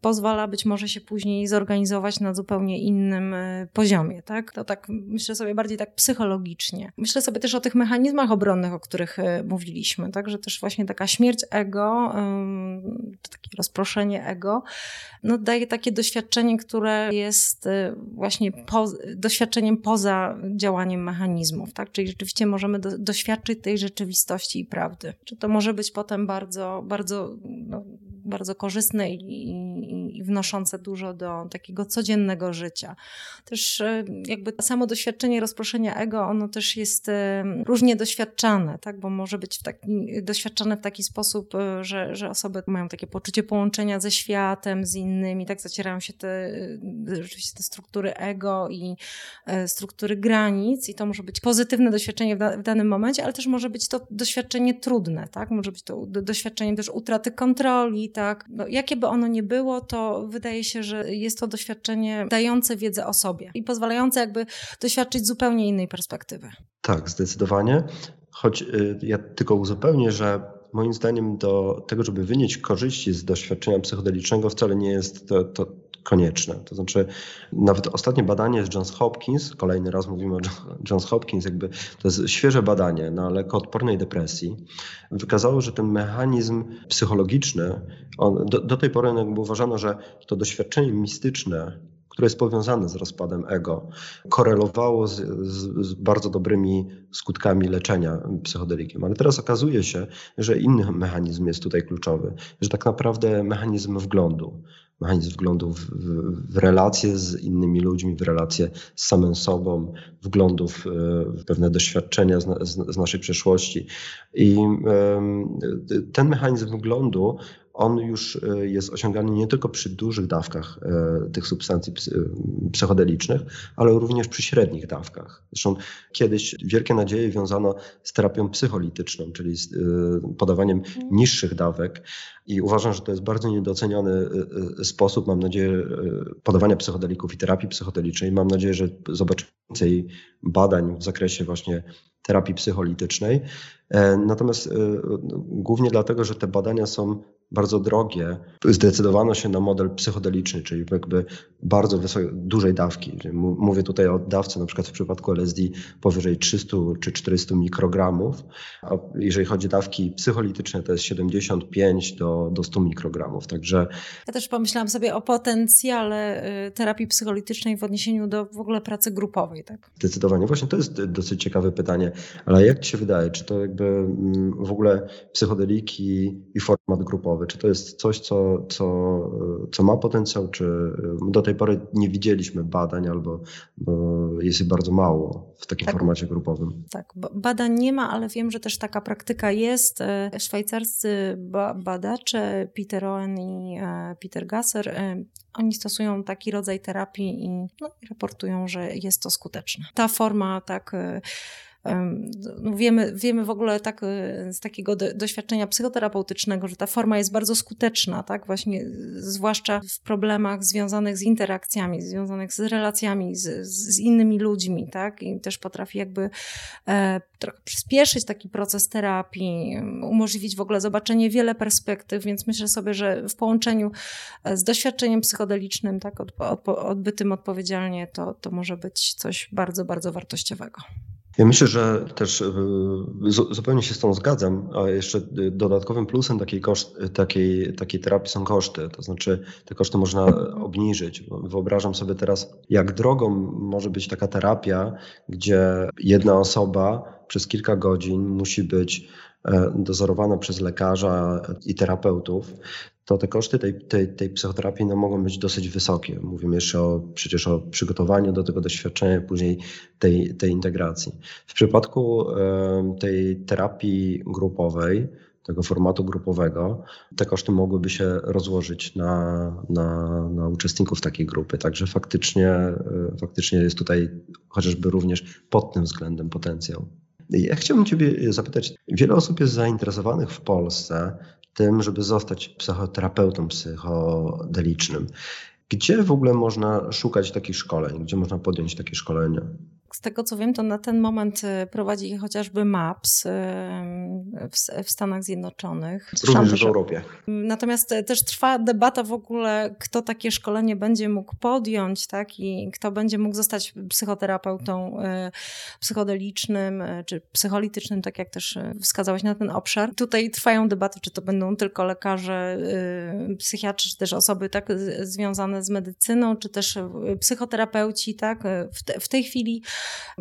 pozwala być może się później zorganizować na zupełnie innym e, poziomie, tak? To tak myślę sobie bardziej tak psychologicznie. Myślę sobie też o tych mechanizmach obronnych, o których e, mówiliśmy, tak? Że też właśnie taka śmierć ego, takie rozproszenie ego, no, daje takie doświadczenie, które jest y, właśnie po, doświadczeniem poza działaniem mechanizmów, tak? Czyli rzeczywiście możemy do, doświadczyć tej rzeczywistości i prawdy. Czy to może być potem bardzo, bardzo, no, bardzo korzystne i, i, i wnoszące dużo do takiego codziennego życia. Też y, jakby samo doświadczenie rozproszenia ego, ono też jest y, różnie doświadczane, tak? Bo może być w taki, doświadczane w taki sposób, że, że osoby mają takie poczucie połączenia ze światem, z innymi innymi, tak zacierają się te, rzeczywiście te struktury ego i e, struktury granic i to może być pozytywne doświadczenie w, da, w danym momencie, ale też może być to doświadczenie trudne, tak? Może być to doświadczenie też utraty kontroli, tak? No, jakie by ono nie było, to wydaje się, że jest to doświadczenie dające wiedzę o sobie i pozwalające jakby doświadczyć zupełnie innej perspektywy. Tak, zdecydowanie. Choć y, ja tylko uzupełnię, że moim zdaniem do tego, żeby wynieść korzyści z doświadczenia psychodelicznego wcale nie jest to, to konieczne. To znaczy nawet ostatnie badanie z Johns Hopkins, kolejny raz mówimy o Johns Hopkins, jakby to jest świeże badanie na lekoodpornej depresji, wykazało, że ten mechanizm psychologiczny, on, do, do tej pory jakby uważano, że to doświadczenie mistyczne które jest powiązane z rozpadem ego, korelowało z, z, z, bardzo dobrymi skutkami leczenia psychodelikiem. Ale teraz okazuje się, że inny mechanizm jest tutaj kluczowy, że tak naprawdę mechanizm wglądu, mechanizm wglądu w, w, w relacje z innymi ludźmi, w relacje z samym sobą, wglądu w, w pewne doświadczenia z, z, z, naszej przeszłości. I ten mechanizm wglądu on już e, jest osiągany nie tylko przy dużych dawkach e, tych substancji psychodelicznych, ale również przy średnich dawkach. Zresztą kiedyś wielkie nadzieje wiązano z terapią psycholityczną, czyli z e, podawaniem mhm. niższych dawek i uważam, że to jest bardzo niedoceniony sposób, mam nadzieję, podawania psychodelików i terapii psychodelicznej. Mam nadzieję, że zobaczymy więcej badań w zakresie właśnie terapii psycholitycznej. Natomiast głównie dlatego, że te badania są bardzo drogie, zdecydowano się na model psychodeliczny, czyli jakby bardzo wysokiej, dużej dawki. Mówię tutaj o dawce na przykład w przypadku LSD powyżej 300 czy 400 mikrogramów, a jeżeli chodzi o dawki psycholityczne to jest 75 do, do 100 mikrogramów. Także... Ja też pomyślałam sobie o potencjale y, terapii psycholitycznej w odniesieniu do w ogóle pracy grupowej. Tak? Zdecydowanie. Właśnie to jest dosyć ciekawe pytanie, ale jak Ci się wydaje, czy to jakby mm, w ogóle psychodeliki i format grupowy czy to jest coś, co, co, co ma potencjał, czy do tej pory nie widzieliśmy badań albo jest ich bardzo mało w takim tak, formacie grupowym? Tak, badań nie ma, ale wiem, że też taka praktyka jest. E, szwajcarscy badacze Peter Owen i e, Peter Gasser e, oni stosują taki rodzaj terapii i no, raportują, że jest to skuteczne. Ta forma tak wiemy, wiemy w ogóle tak, e, z takiego doświadczenia psychoterapeutycznego, że ta forma jest bardzo skuteczna, tak? Właśnie zwłaszcza w problemach związanych z interakcjami, związanych z relacjami z, z innymi ludźmi, tak? I też potrafi jakby e, trochę przyspieszyć taki proces terapii, umożliwić w ogóle zobaczenie wiele perspektyw, więc myślę sobie, że w połączeniu e, z doświadczeniem psychodelicznym, tak, odbytym odpowiedzialnie, to, to może być coś bardzo, bardzo wartościowego. Ja myślę, że też y, zupełnie się z tą zgadzam, a jeszcze dodatkowym plusem takiej, koszt, takiej, takiej terapii są koszty. To znaczy te koszty można obniżyć. Wyobrażam sobie teraz, jak drogą może być taka terapia, gdzie jedna osoba przez kilka godzin musi być e, dozorowana przez lekarza i terapeutów, to te koszty tej, tej, tej psychoterapii no, mogą być dosyć wysokie. Mówimy jeszcze o, przecież o przygotowaniu do tego doświadczenia, później tej, tej integracji. W przypadku e, tej terapii grupowej, tego formatu grupowego, te koszty mogłyby się rozłożyć na, na, na uczestników takiej grupy. Także faktycznie, e, faktycznie jest tutaj chociażby również pod tym względem potencjał. Ja chciałbym Ciebie zapytać, wiele osób jest zainteresowanych w Polsce tym, żeby zostać psychoterapeutą psychodelicznym. Gdzie w ogóle można szukać takich szkoleń? Gdzie można podjąć takie szkolenia? Z tego co wiem, to na ten moment y, prowadzi chociażby MAPS y, w, Stanach Zjednoczonych. Również w Europie. Natomiast y, też trwa debata w ogóle, kto takie szkolenie będzie mógł podjąć, tak? I kto będzie mógł zostać psychoterapeutą psychodelicznym czy psycholitycznym, tak jak też wskazałeś na ten obszar. Tutaj trwają debaty, czy to będą tylko lekarze, psychiatrzy, czy też osoby tak związane z medycyną, czy też psychoterapeuci, tak? W, te, w tej chwili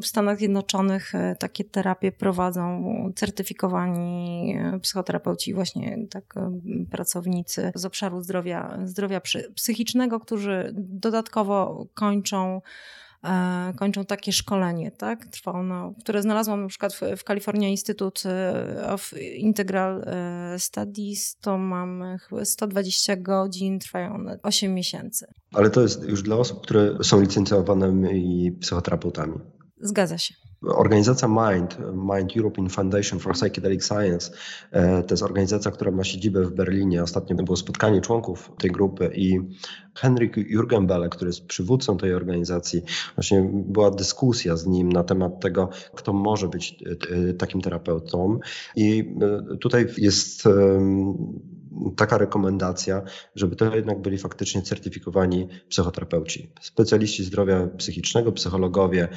w Stanach Zjednoczonych e, takie terapie prowadzą certyfikowani e, psychoterapeuci, właśnie tak e, pracownicy z obszaru zdrowia, zdrowia psychicznego, którzy dodatkowo kończą kończą takie szkolenie, tak? Trwa ono, które znalazłam na przykład w, w California Institute of Integral Studies, to mam 120 godzin, trwają one 8 miesięcy. Ale to jest już dla osób, które są licencjowanymi psychoterapeutami. Zgadza się. Organizacja MIND, Mind European Foundation for Psychedelic Science, e, to jest organizacja, która ma siedzibę w Berlinie. Ostatnio było spotkanie członków tej grupy i Henrik Jürgenbele, który jest przywódcą tej organizacji, właśnie była dyskusja z nim na temat tego, kto może być e, takim terapeutą. I e, tutaj jest taka rekomendacja, żeby to jednak byli faktycznie certyfikowani psychoterapeuci, specjaliści zdrowia psychicznego, psychologowie,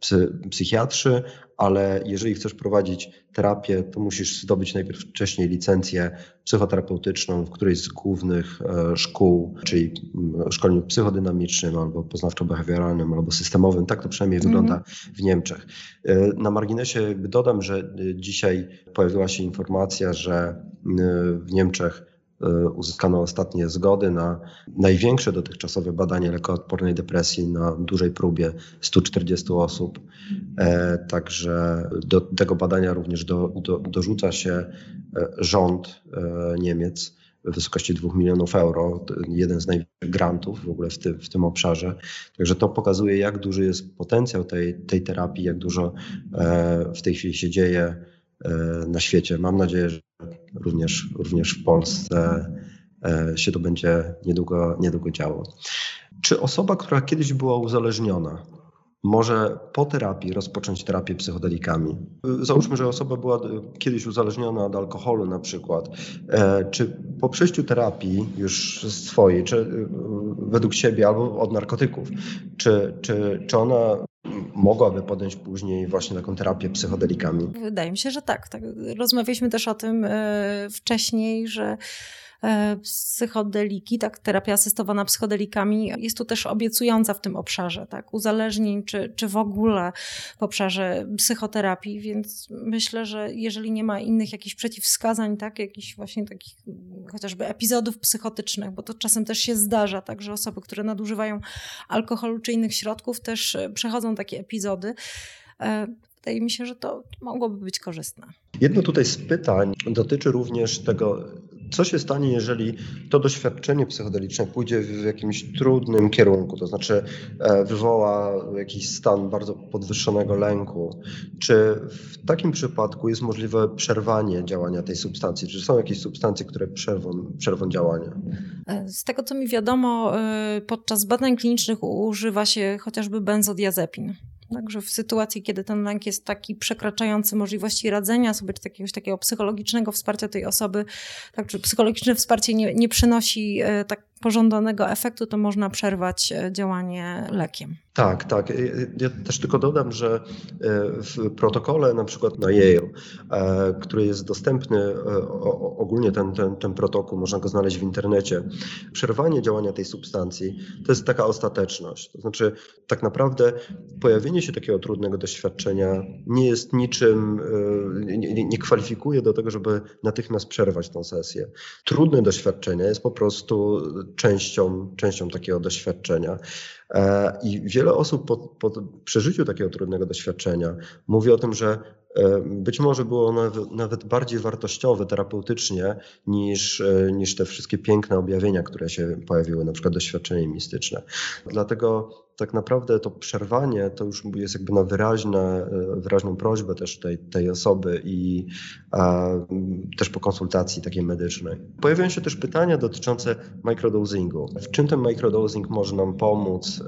psy, psychiatrzy, ale jeżeli chcesz prowadzić terapię, to musisz zdobyć najpierw wcześniej licencję psychoterapeutyczną w którejś z głównych e, szkół, czyli mm, szkoleniu psychodynamicznym albo poznawczo-behawioralnym albo systemowym. Tak to przynajmniej -hmm. wygląda w Niemczech. E, na marginesie dodam, że e, dzisiaj pojawiła się informacja, że w Niemczech uzyskano ostatnie zgody na największe dotychczasowe badanie lekoodpornej depresji na dużej próbie 140 osób. E, także do tego badania również do, do, dorzuca się e, rząd Niemiec w wysokości 2 milionów euro, jeden z największych grantów w ogóle w, ty, w tym obszarze. Także to pokazuje, jak duży jest potencjał tej, tej terapii, jak dużo w tej chwili się dzieje na świecie. Mam nadzieję, że również, również w Polsce e, się to będzie niedługo, niedługo działo. Czy osoba, która kiedyś była uzależniona, może po terapii rozpocząć terapię psychodelikami? Załóżmy, że osoba była kiedyś uzależniona od alkoholu na przykład. E, czy po przejściu terapii już swojej, czy e, według siebie albo od narkotyków, czy, czy, czy ona mogłaby podjąć później właśnie taką terapię psychodelikami? Wydaje mi się, że tak. tak. Rozmawialiśmy też o tym e, wcześniej, że psychodeliki, tak, terapia asystowana psychodelikami jest tu też obiecująca w tym obszarze, tak, uzależnień, czy, czy w ogóle w obszarze psychoterapii, więc myślę, że jeżeli nie ma innych jakichś przeciwwskazań, tak, jakichś właśnie takich chociażby epizodów psychotycznych, bo to czasem też się zdarza, tak, że osoby, które nadużywają alkoholu czy innych środków też e, przechodzą takie epizody. E, wydaje mi się, że to mogłoby być korzystne. Jedno tutaj z pytań dotyczy również tego, co się stanie, jeżeli to doświadczenie psychodeliczne pójdzie w jakimś trudnym kierunku, to znaczy e, wywoła jakiś stan bardzo podwyższonego lęku. Czy w takim przypadku jest możliwe przerwanie działania tej substancji? Czy są jakieś substancje, które przerwą, przerwą działanie? E, z tego, co mi wiadomo, e, podczas badań klinicznych używa się chociażby benzodiazepin. Także w sytuacji, kiedy ten lęk jest taki przekraczający możliwości radzenia sobie, czy jakiegoś takiego psychologicznego wsparcia tej osoby, tak, czy psychologiczne wsparcie nie, nie przynosi e, tak pożądanego efektu, to można przerwać działanie lekiem. Tak, tak. Ja też tylko dodam, że w protokole na przykład na Yale, który jest dostępny, ogólnie ten, ten, ten protokół, można go znaleźć w internecie, przerwanie działania tej substancji to jest taka ostateczność. To znaczy tak naprawdę pojawienie się takiego trudnego doświadczenia nie jest niczym, nie, nie kwalifikuje do tego, żeby natychmiast przerwać tą sesję. Trudne doświadczenie jest po prostu częścią, częścią takiego doświadczenia. E, I wiele osób po, po przeżyciu takiego trudnego doświadczenia mówi o tym, że być może było ono nawet bardziej wartościowe terapeutycznie niż, e, niż te wszystkie piękne objawienia, które się pojawiły, na przykład doświadczenie mistyczne. Dlatego tak naprawdę to przerwanie to już jest jakby na wyraźne, wyraźną prośbę też tej, tej osoby i a, też po konsultacji takiej medycznej. Pojawiają się też pytania dotyczące microdosingu. W czym ten microdosing może nam pomóc?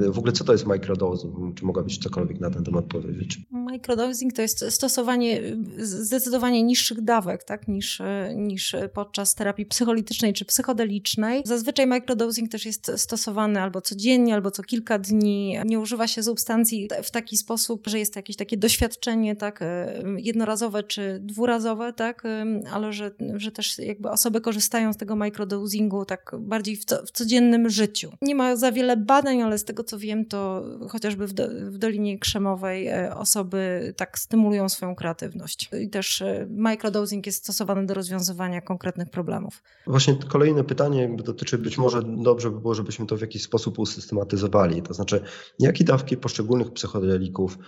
E, w ogóle co to jest microdosing? Czy mogłabyś cokolwiek na ten temat powiedzieć? Microdosing to jest stosowanie zdecydowanie niższych dawek tak, niż, niż podczas terapii psycholitycznej czy psychodelicznej. Zazwyczaj microdosing też jest stosowany albo codziennie, albo co kilka dni. Nie używa się substancji w taki sposób, że jest jakieś takie doświadczenie tak, e, jednorazowe czy dwurazowe, tak, e, ale że, że też jakby osoby korzystają z tego microdosingu tak bardziej w, co, w codziennym życiu. Nie ma za wiele badań, ale z tego co wiem, to chociażby w, do, w Dolinie Krzemowej osoby tak stymulują swoją kreatywność. I też e, microdosing jest stosowany do rozwiązywania konkretnych problemów. Właśnie kolejne pytanie dotyczy być może dobrze by było, żebyśmy to w jakiś sposób usystematyzowali. To znaczy, jakie dawki poszczególnych psychodelików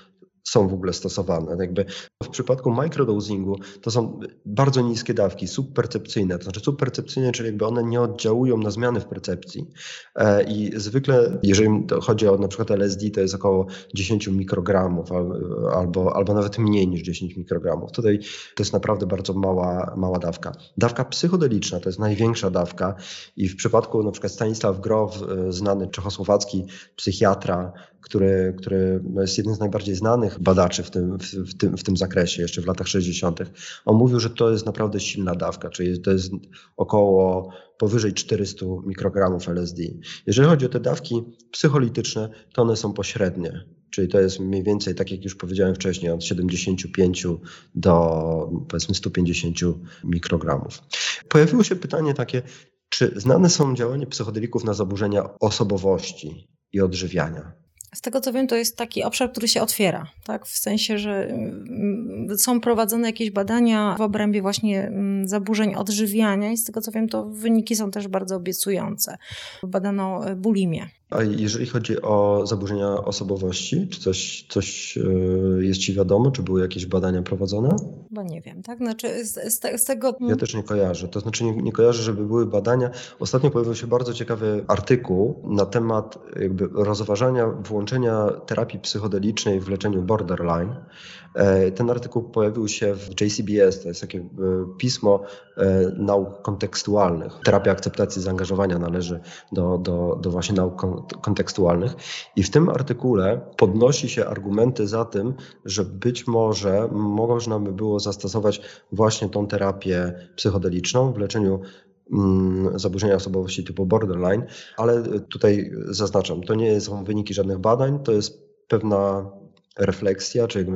są w ogóle stosowane. Jakby w przypadku microdosingu to są bardzo niskie dawki, subpercepcyjne, to znaczy subpercepcyjne, czyli jakby one nie oddziałują na zmiany w percepcji e, i zwykle, jeżeli chodzi o na przykład LSD, to jest około 10 mikrogramów albo, albo nawet mniej niż 10 mikrogramów. Tutaj to jest naprawdę bardzo mała, mała dawka. Dawka psychodeliczna to jest największa dawka i w przypadku na przykład Stanisław Grof, e, znany czechosłowacki psychiatra, który, który jest jednym z najbardziej znanych badaczy w tym, w, w, tym, w tym zakresie, jeszcze w latach 60. On mówił, że to jest naprawdę silna dawka, czyli to jest około powyżej 400 mikrogramów LSD. Jeżeli chodzi o te dawki psycholityczne, to one są pośrednie. Czyli to jest mniej więcej, tak jak już powiedziałem wcześniej, od 75 do powiedzmy 150 mikrogramów. Pojawiło się pytanie takie, czy znane są działania psychodelików na zaburzenia osobowości i odżywiania? Z tego co wiem, to jest taki obszar, który się otwiera, tak? W sensie, że mm, są prowadzone jakieś badania w obrębie właśnie mm, zaburzeń odżywiania i z tego co wiem, to wyniki są też bardzo obiecujące. Badano e, bulimię. A jeżeli chodzi o zaburzenia osobowości, czy coś, coś e, jest Ci wiadomo? Czy były jakieś badania prowadzone? Bo nie wiem, tak? Znaczy z, z, z tego... Ja też nie kojarzę. To znaczy nie, nie, kojarzę, żeby były badania. Ostatnio pojawił się bardzo ciekawy artykuł na temat jakby rozważania włączenia terapii psychodelicznej w leczeniu borderline. E, ten artykuł pojawił się w JCBS, to jest takie e, pismo nauk kontekstualnych. Terapia akceptacji zaangażowania należy do, do, do właśnie nauk kontekstualnych. I w tym artykule podnosi się argumenty za tym, że być może można by było zastosować właśnie tą terapię psychodeliczną w leczeniu mm, zaburzenia osobowości typu borderline, ale tutaj zaznaczam, to nie są wyniki żadnych badań, to jest pewna refleksja, czy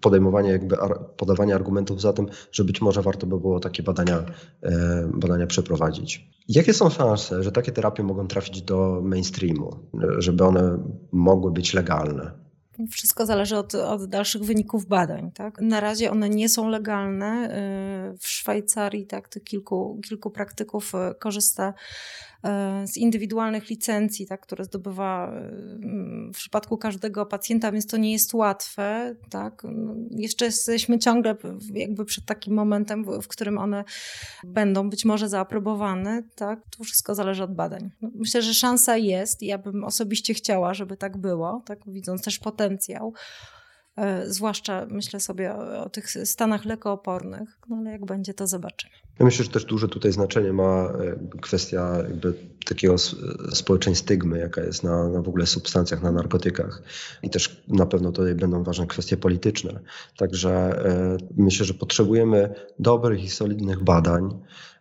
podejmowanie, jakby podawanie argumentów za tym, że być może warto by było takie badania, e, badania przeprowadzić. Jakie są szanse, że takie terapie mogą trafić do mainstreamu, żeby one mogły być legalne? Wszystko zależy od, od, dalszych wyników badań. Tak? Na razie one nie są legalne. Y, w Szwajcarii tak, kilku, kilku praktyków korzysta E, z indywidualnych licencji, tak, które zdobywa e, w przypadku każdego pacjenta, więc to nie jest łatwe. Tak. No, jeszcze jesteśmy ciągle jakby przed takim momentem, w, którym one będą być może zaaprobowane. Tak. To wszystko zależy od badań. No, myślę, że szansa jest. Ja bym osobiście chciała, żeby tak było, tak, widząc też potencjał. E, zwłaszcza myślę sobie o, o tych stanach lekoopornych, no ale jak będzie, to zobaczymy. Ja myślę, że też duże tutaj znaczenie ma e, kwestia jakby takiego społecznej stygmy, jaka jest na, na w ogóle substancjach, na narkotykach. I też na pewno tutaj będą ważne kwestie polityczne. Także e, myślę, że potrzebujemy dobrych i solidnych badań,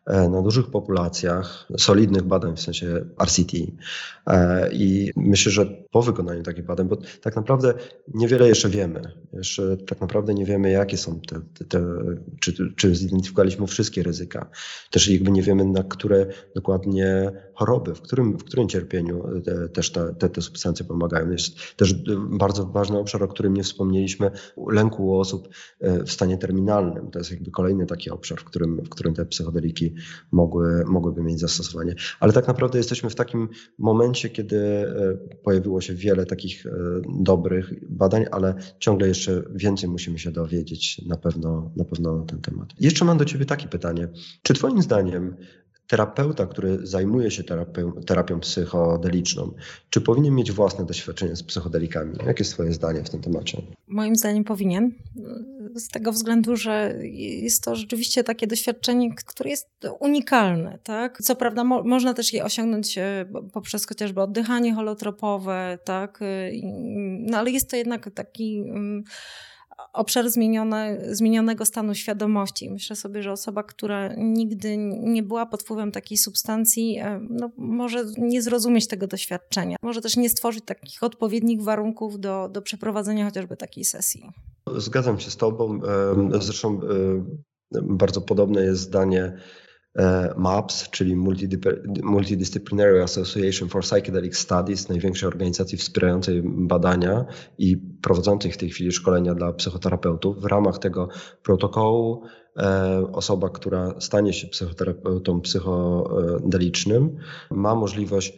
na dużych populacjach, solidnych badań w sensie RCT. E, I myślę, że po wykonaniu takich badań, bo tak naprawdę niewiele jeszcze wiemy. Jeszcze tak naprawdę nie wiemy, jakie są te, te, te czy, czy zidentyfikowaliśmy wszystkie ryzyka. Też jakby nie wiemy, na które dokładnie choroby, w którym, w którym cierpieniu te, też te, te, te substancje pomagają. Jest też bardzo ważny obszar, o którym nie wspomnieliśmy, lęku u osób e, w stanie terminalnym. To jest jakby kolejny taki obszar, w którym, w którym te psychodeliki mogły, mogłyby mieć zastosowanie. Ale tak naprawdę jesteśmy w takim momencie, kiedy e, pojawiło się wiele takich e, dobrych badań, ale ciągle jeszcze więcej musimy się dowiedzieć na pewno, na pewno na ten temat. Jeszcze mam do Ciebie takie pytanie. Czy Twoim zdaniem terapeuta, który zajmuje się terapią, terapią psychodeliczną, czy powinien mieć własne doświadczenie z psychodelikami? Jakie jest Twoje zdanie w tym temacie? Moim zdaniem powinien. Z tego względu, że jest to rzeczywiście takie doświadczenie, które jest unikalne. Tak? Co prawda, mo można też je osiągnąć e, poprzez chociażby oddychanie holotropowe, tak? no ale jest to jednak taki. Um, obszar zmienione, zmienionego stanu świadomości. Myślę sobie, że osoba, która nigdy nie była pod wpływem takiej substancji, e, no, może nie zrozumieć tego doświadczenia. Może też nie stworzyć takich odpowiednich warunków do, do przeprowadzenia chociażby takiej sesji. Zgadzam się z Tobą. Zresztą bardzo podobne jest zdanie E, MAPS, czyli Multidisciplinary Association for Psychedelic Studies, największej organizacji wspierającej badania i prowadzącej w tej chwili szkolenia dla psychoterapeutów. W ramach tego protokołu e, osoba, która stanie się psychoterapeutą psychodelicznym, ma możliwość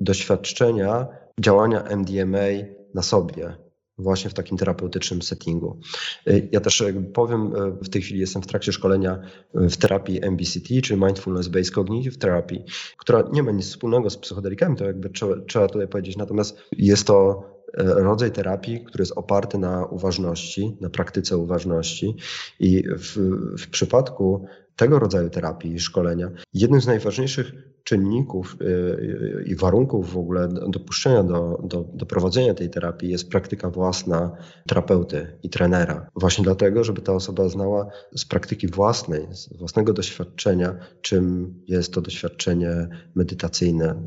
doświadczenia działania MDMA na sobie właśnie w takim terapeutycznym settingu. Y, ja też powiem, y, w tej chwili jestem w trakcie szkolenia y, w terapii MBCT, czyli Mindfulness Based Cognitive Therapy, która nie ma nic wspólnego z psychodelikami, to jakby trzeba, tutaj powiedzieć, natomiast jest to rodzaj terapii, który jest oparty na uważności, na praktyce uważności i w, w przypadku tego rodzaju terapii i szkolenia jednym z najważniejszych czynników y, y, i warunków w ogóle dopuszczenia do, do, do prowadzenia tej terapii jest praktyka własna terapeuty i trenera. Właśnie dlatego, żeby ta osoba znała z praktyki własnej, z własnego doświadczenia, czym jest to doświadczenie medytacyjne.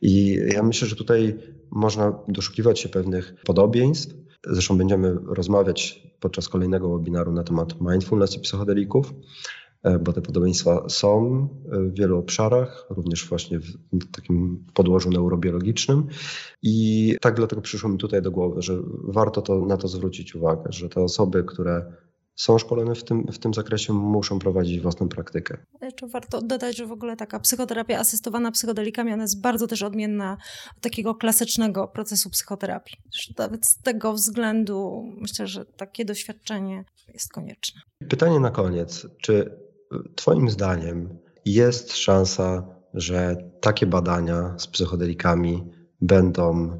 I ja myślę, że tutaj można doszukiwać się pewnych podobieństw. Zresztą będziemy rozmawiać podczas kolejnego webinaru na temat mindfulness i psychodelików. E, bo te podobieństwa są w wielu obszarach, również właśnie w takim podłożu neurobiologicznym. I tak dlatego przyszło mi tutaj do głowy, że warto to, na to zwrócić uwagę, że te osoby, które są szkolone w tym, w tym zakresie, muszą prowadzić własną praktykę. Jeszcze warto dodać, że w ogóle taka psychoterapia asystowana psychodelikami, ona jest bardzo też odmienna od takiego klasycznego procesu psychoterapii. Nawet z tego względu myślę, że takie doświadczenie jest konieczne. Pytanie na koniec. Czy Twoim zdaniem jest szansa, że takie badania z psychodelikami będą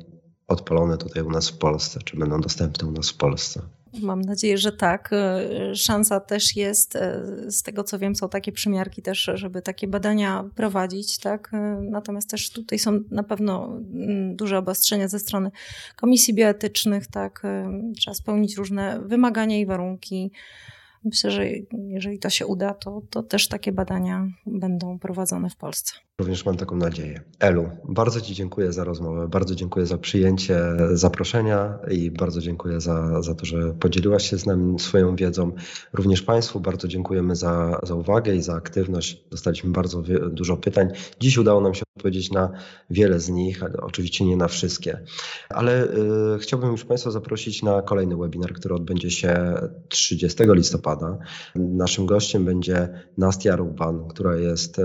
odpalone tutaj u nas w Polsce, czy będą dostępne u nas w Polsce? Mam nadzieję, że tak. E, szansa też jest, e, z tego co wiem, są takie przymiarki też, żeby takie badania prowadzić, tak? E, natomiast też tutaj są na pewno mm, duże obostrzenia ze strony komisji bioetycznych, tak? Trzeba spełnić różne wymagania i warunki. Myślę, że jeżeli to się uda, to, to też takie badania będą prowadzone w Polsce. Również mam taką nadzieję. Elu, bardzo Ci dziękuję za rozmowę, bardzo dziękuję za przyjęcie zaproszenia i bardzo dziękuję za, za to, że podzieliłaś się z nami swoją wiedzą. Również Państwu bardzo dziękujemy za, za uwagę i za aktywność. Dostaliśmy bardzo dużo pytań. Dziś udało nam się odpowiedzieć na wiele z nich, ale oczywiście nie na wszystkie. Ale y, chciałbym już Państwa zaprosić na kolejny webinar, który odbędzie się 30 listopada. Naszym gościem będzie Nastia Ruban, która jest y,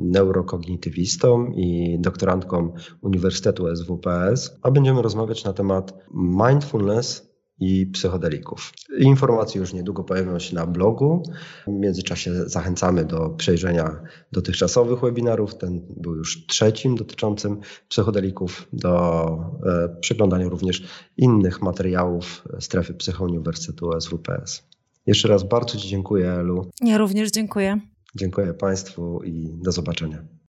neurokognicyjna kognitywistą i doktorantką Uniwersytetu SWPS, a będziemy rozmawiać na temat mindfulness i psychodelików. Informacje już niedługo pojawią się na blogu. W międzyczasie zachęcamy do przejrzenia dotychczasowych webinarów. Ten był już trzecim dotyczącym psychodelików, do e, przeglądania również innych materiałów strefy Psychouniwersytetu SWPS. Jeszcze raz bardzo Ci dziękuję, Elu. Ja również dziękuję. Dziękuję Państwu i do zobaczenia.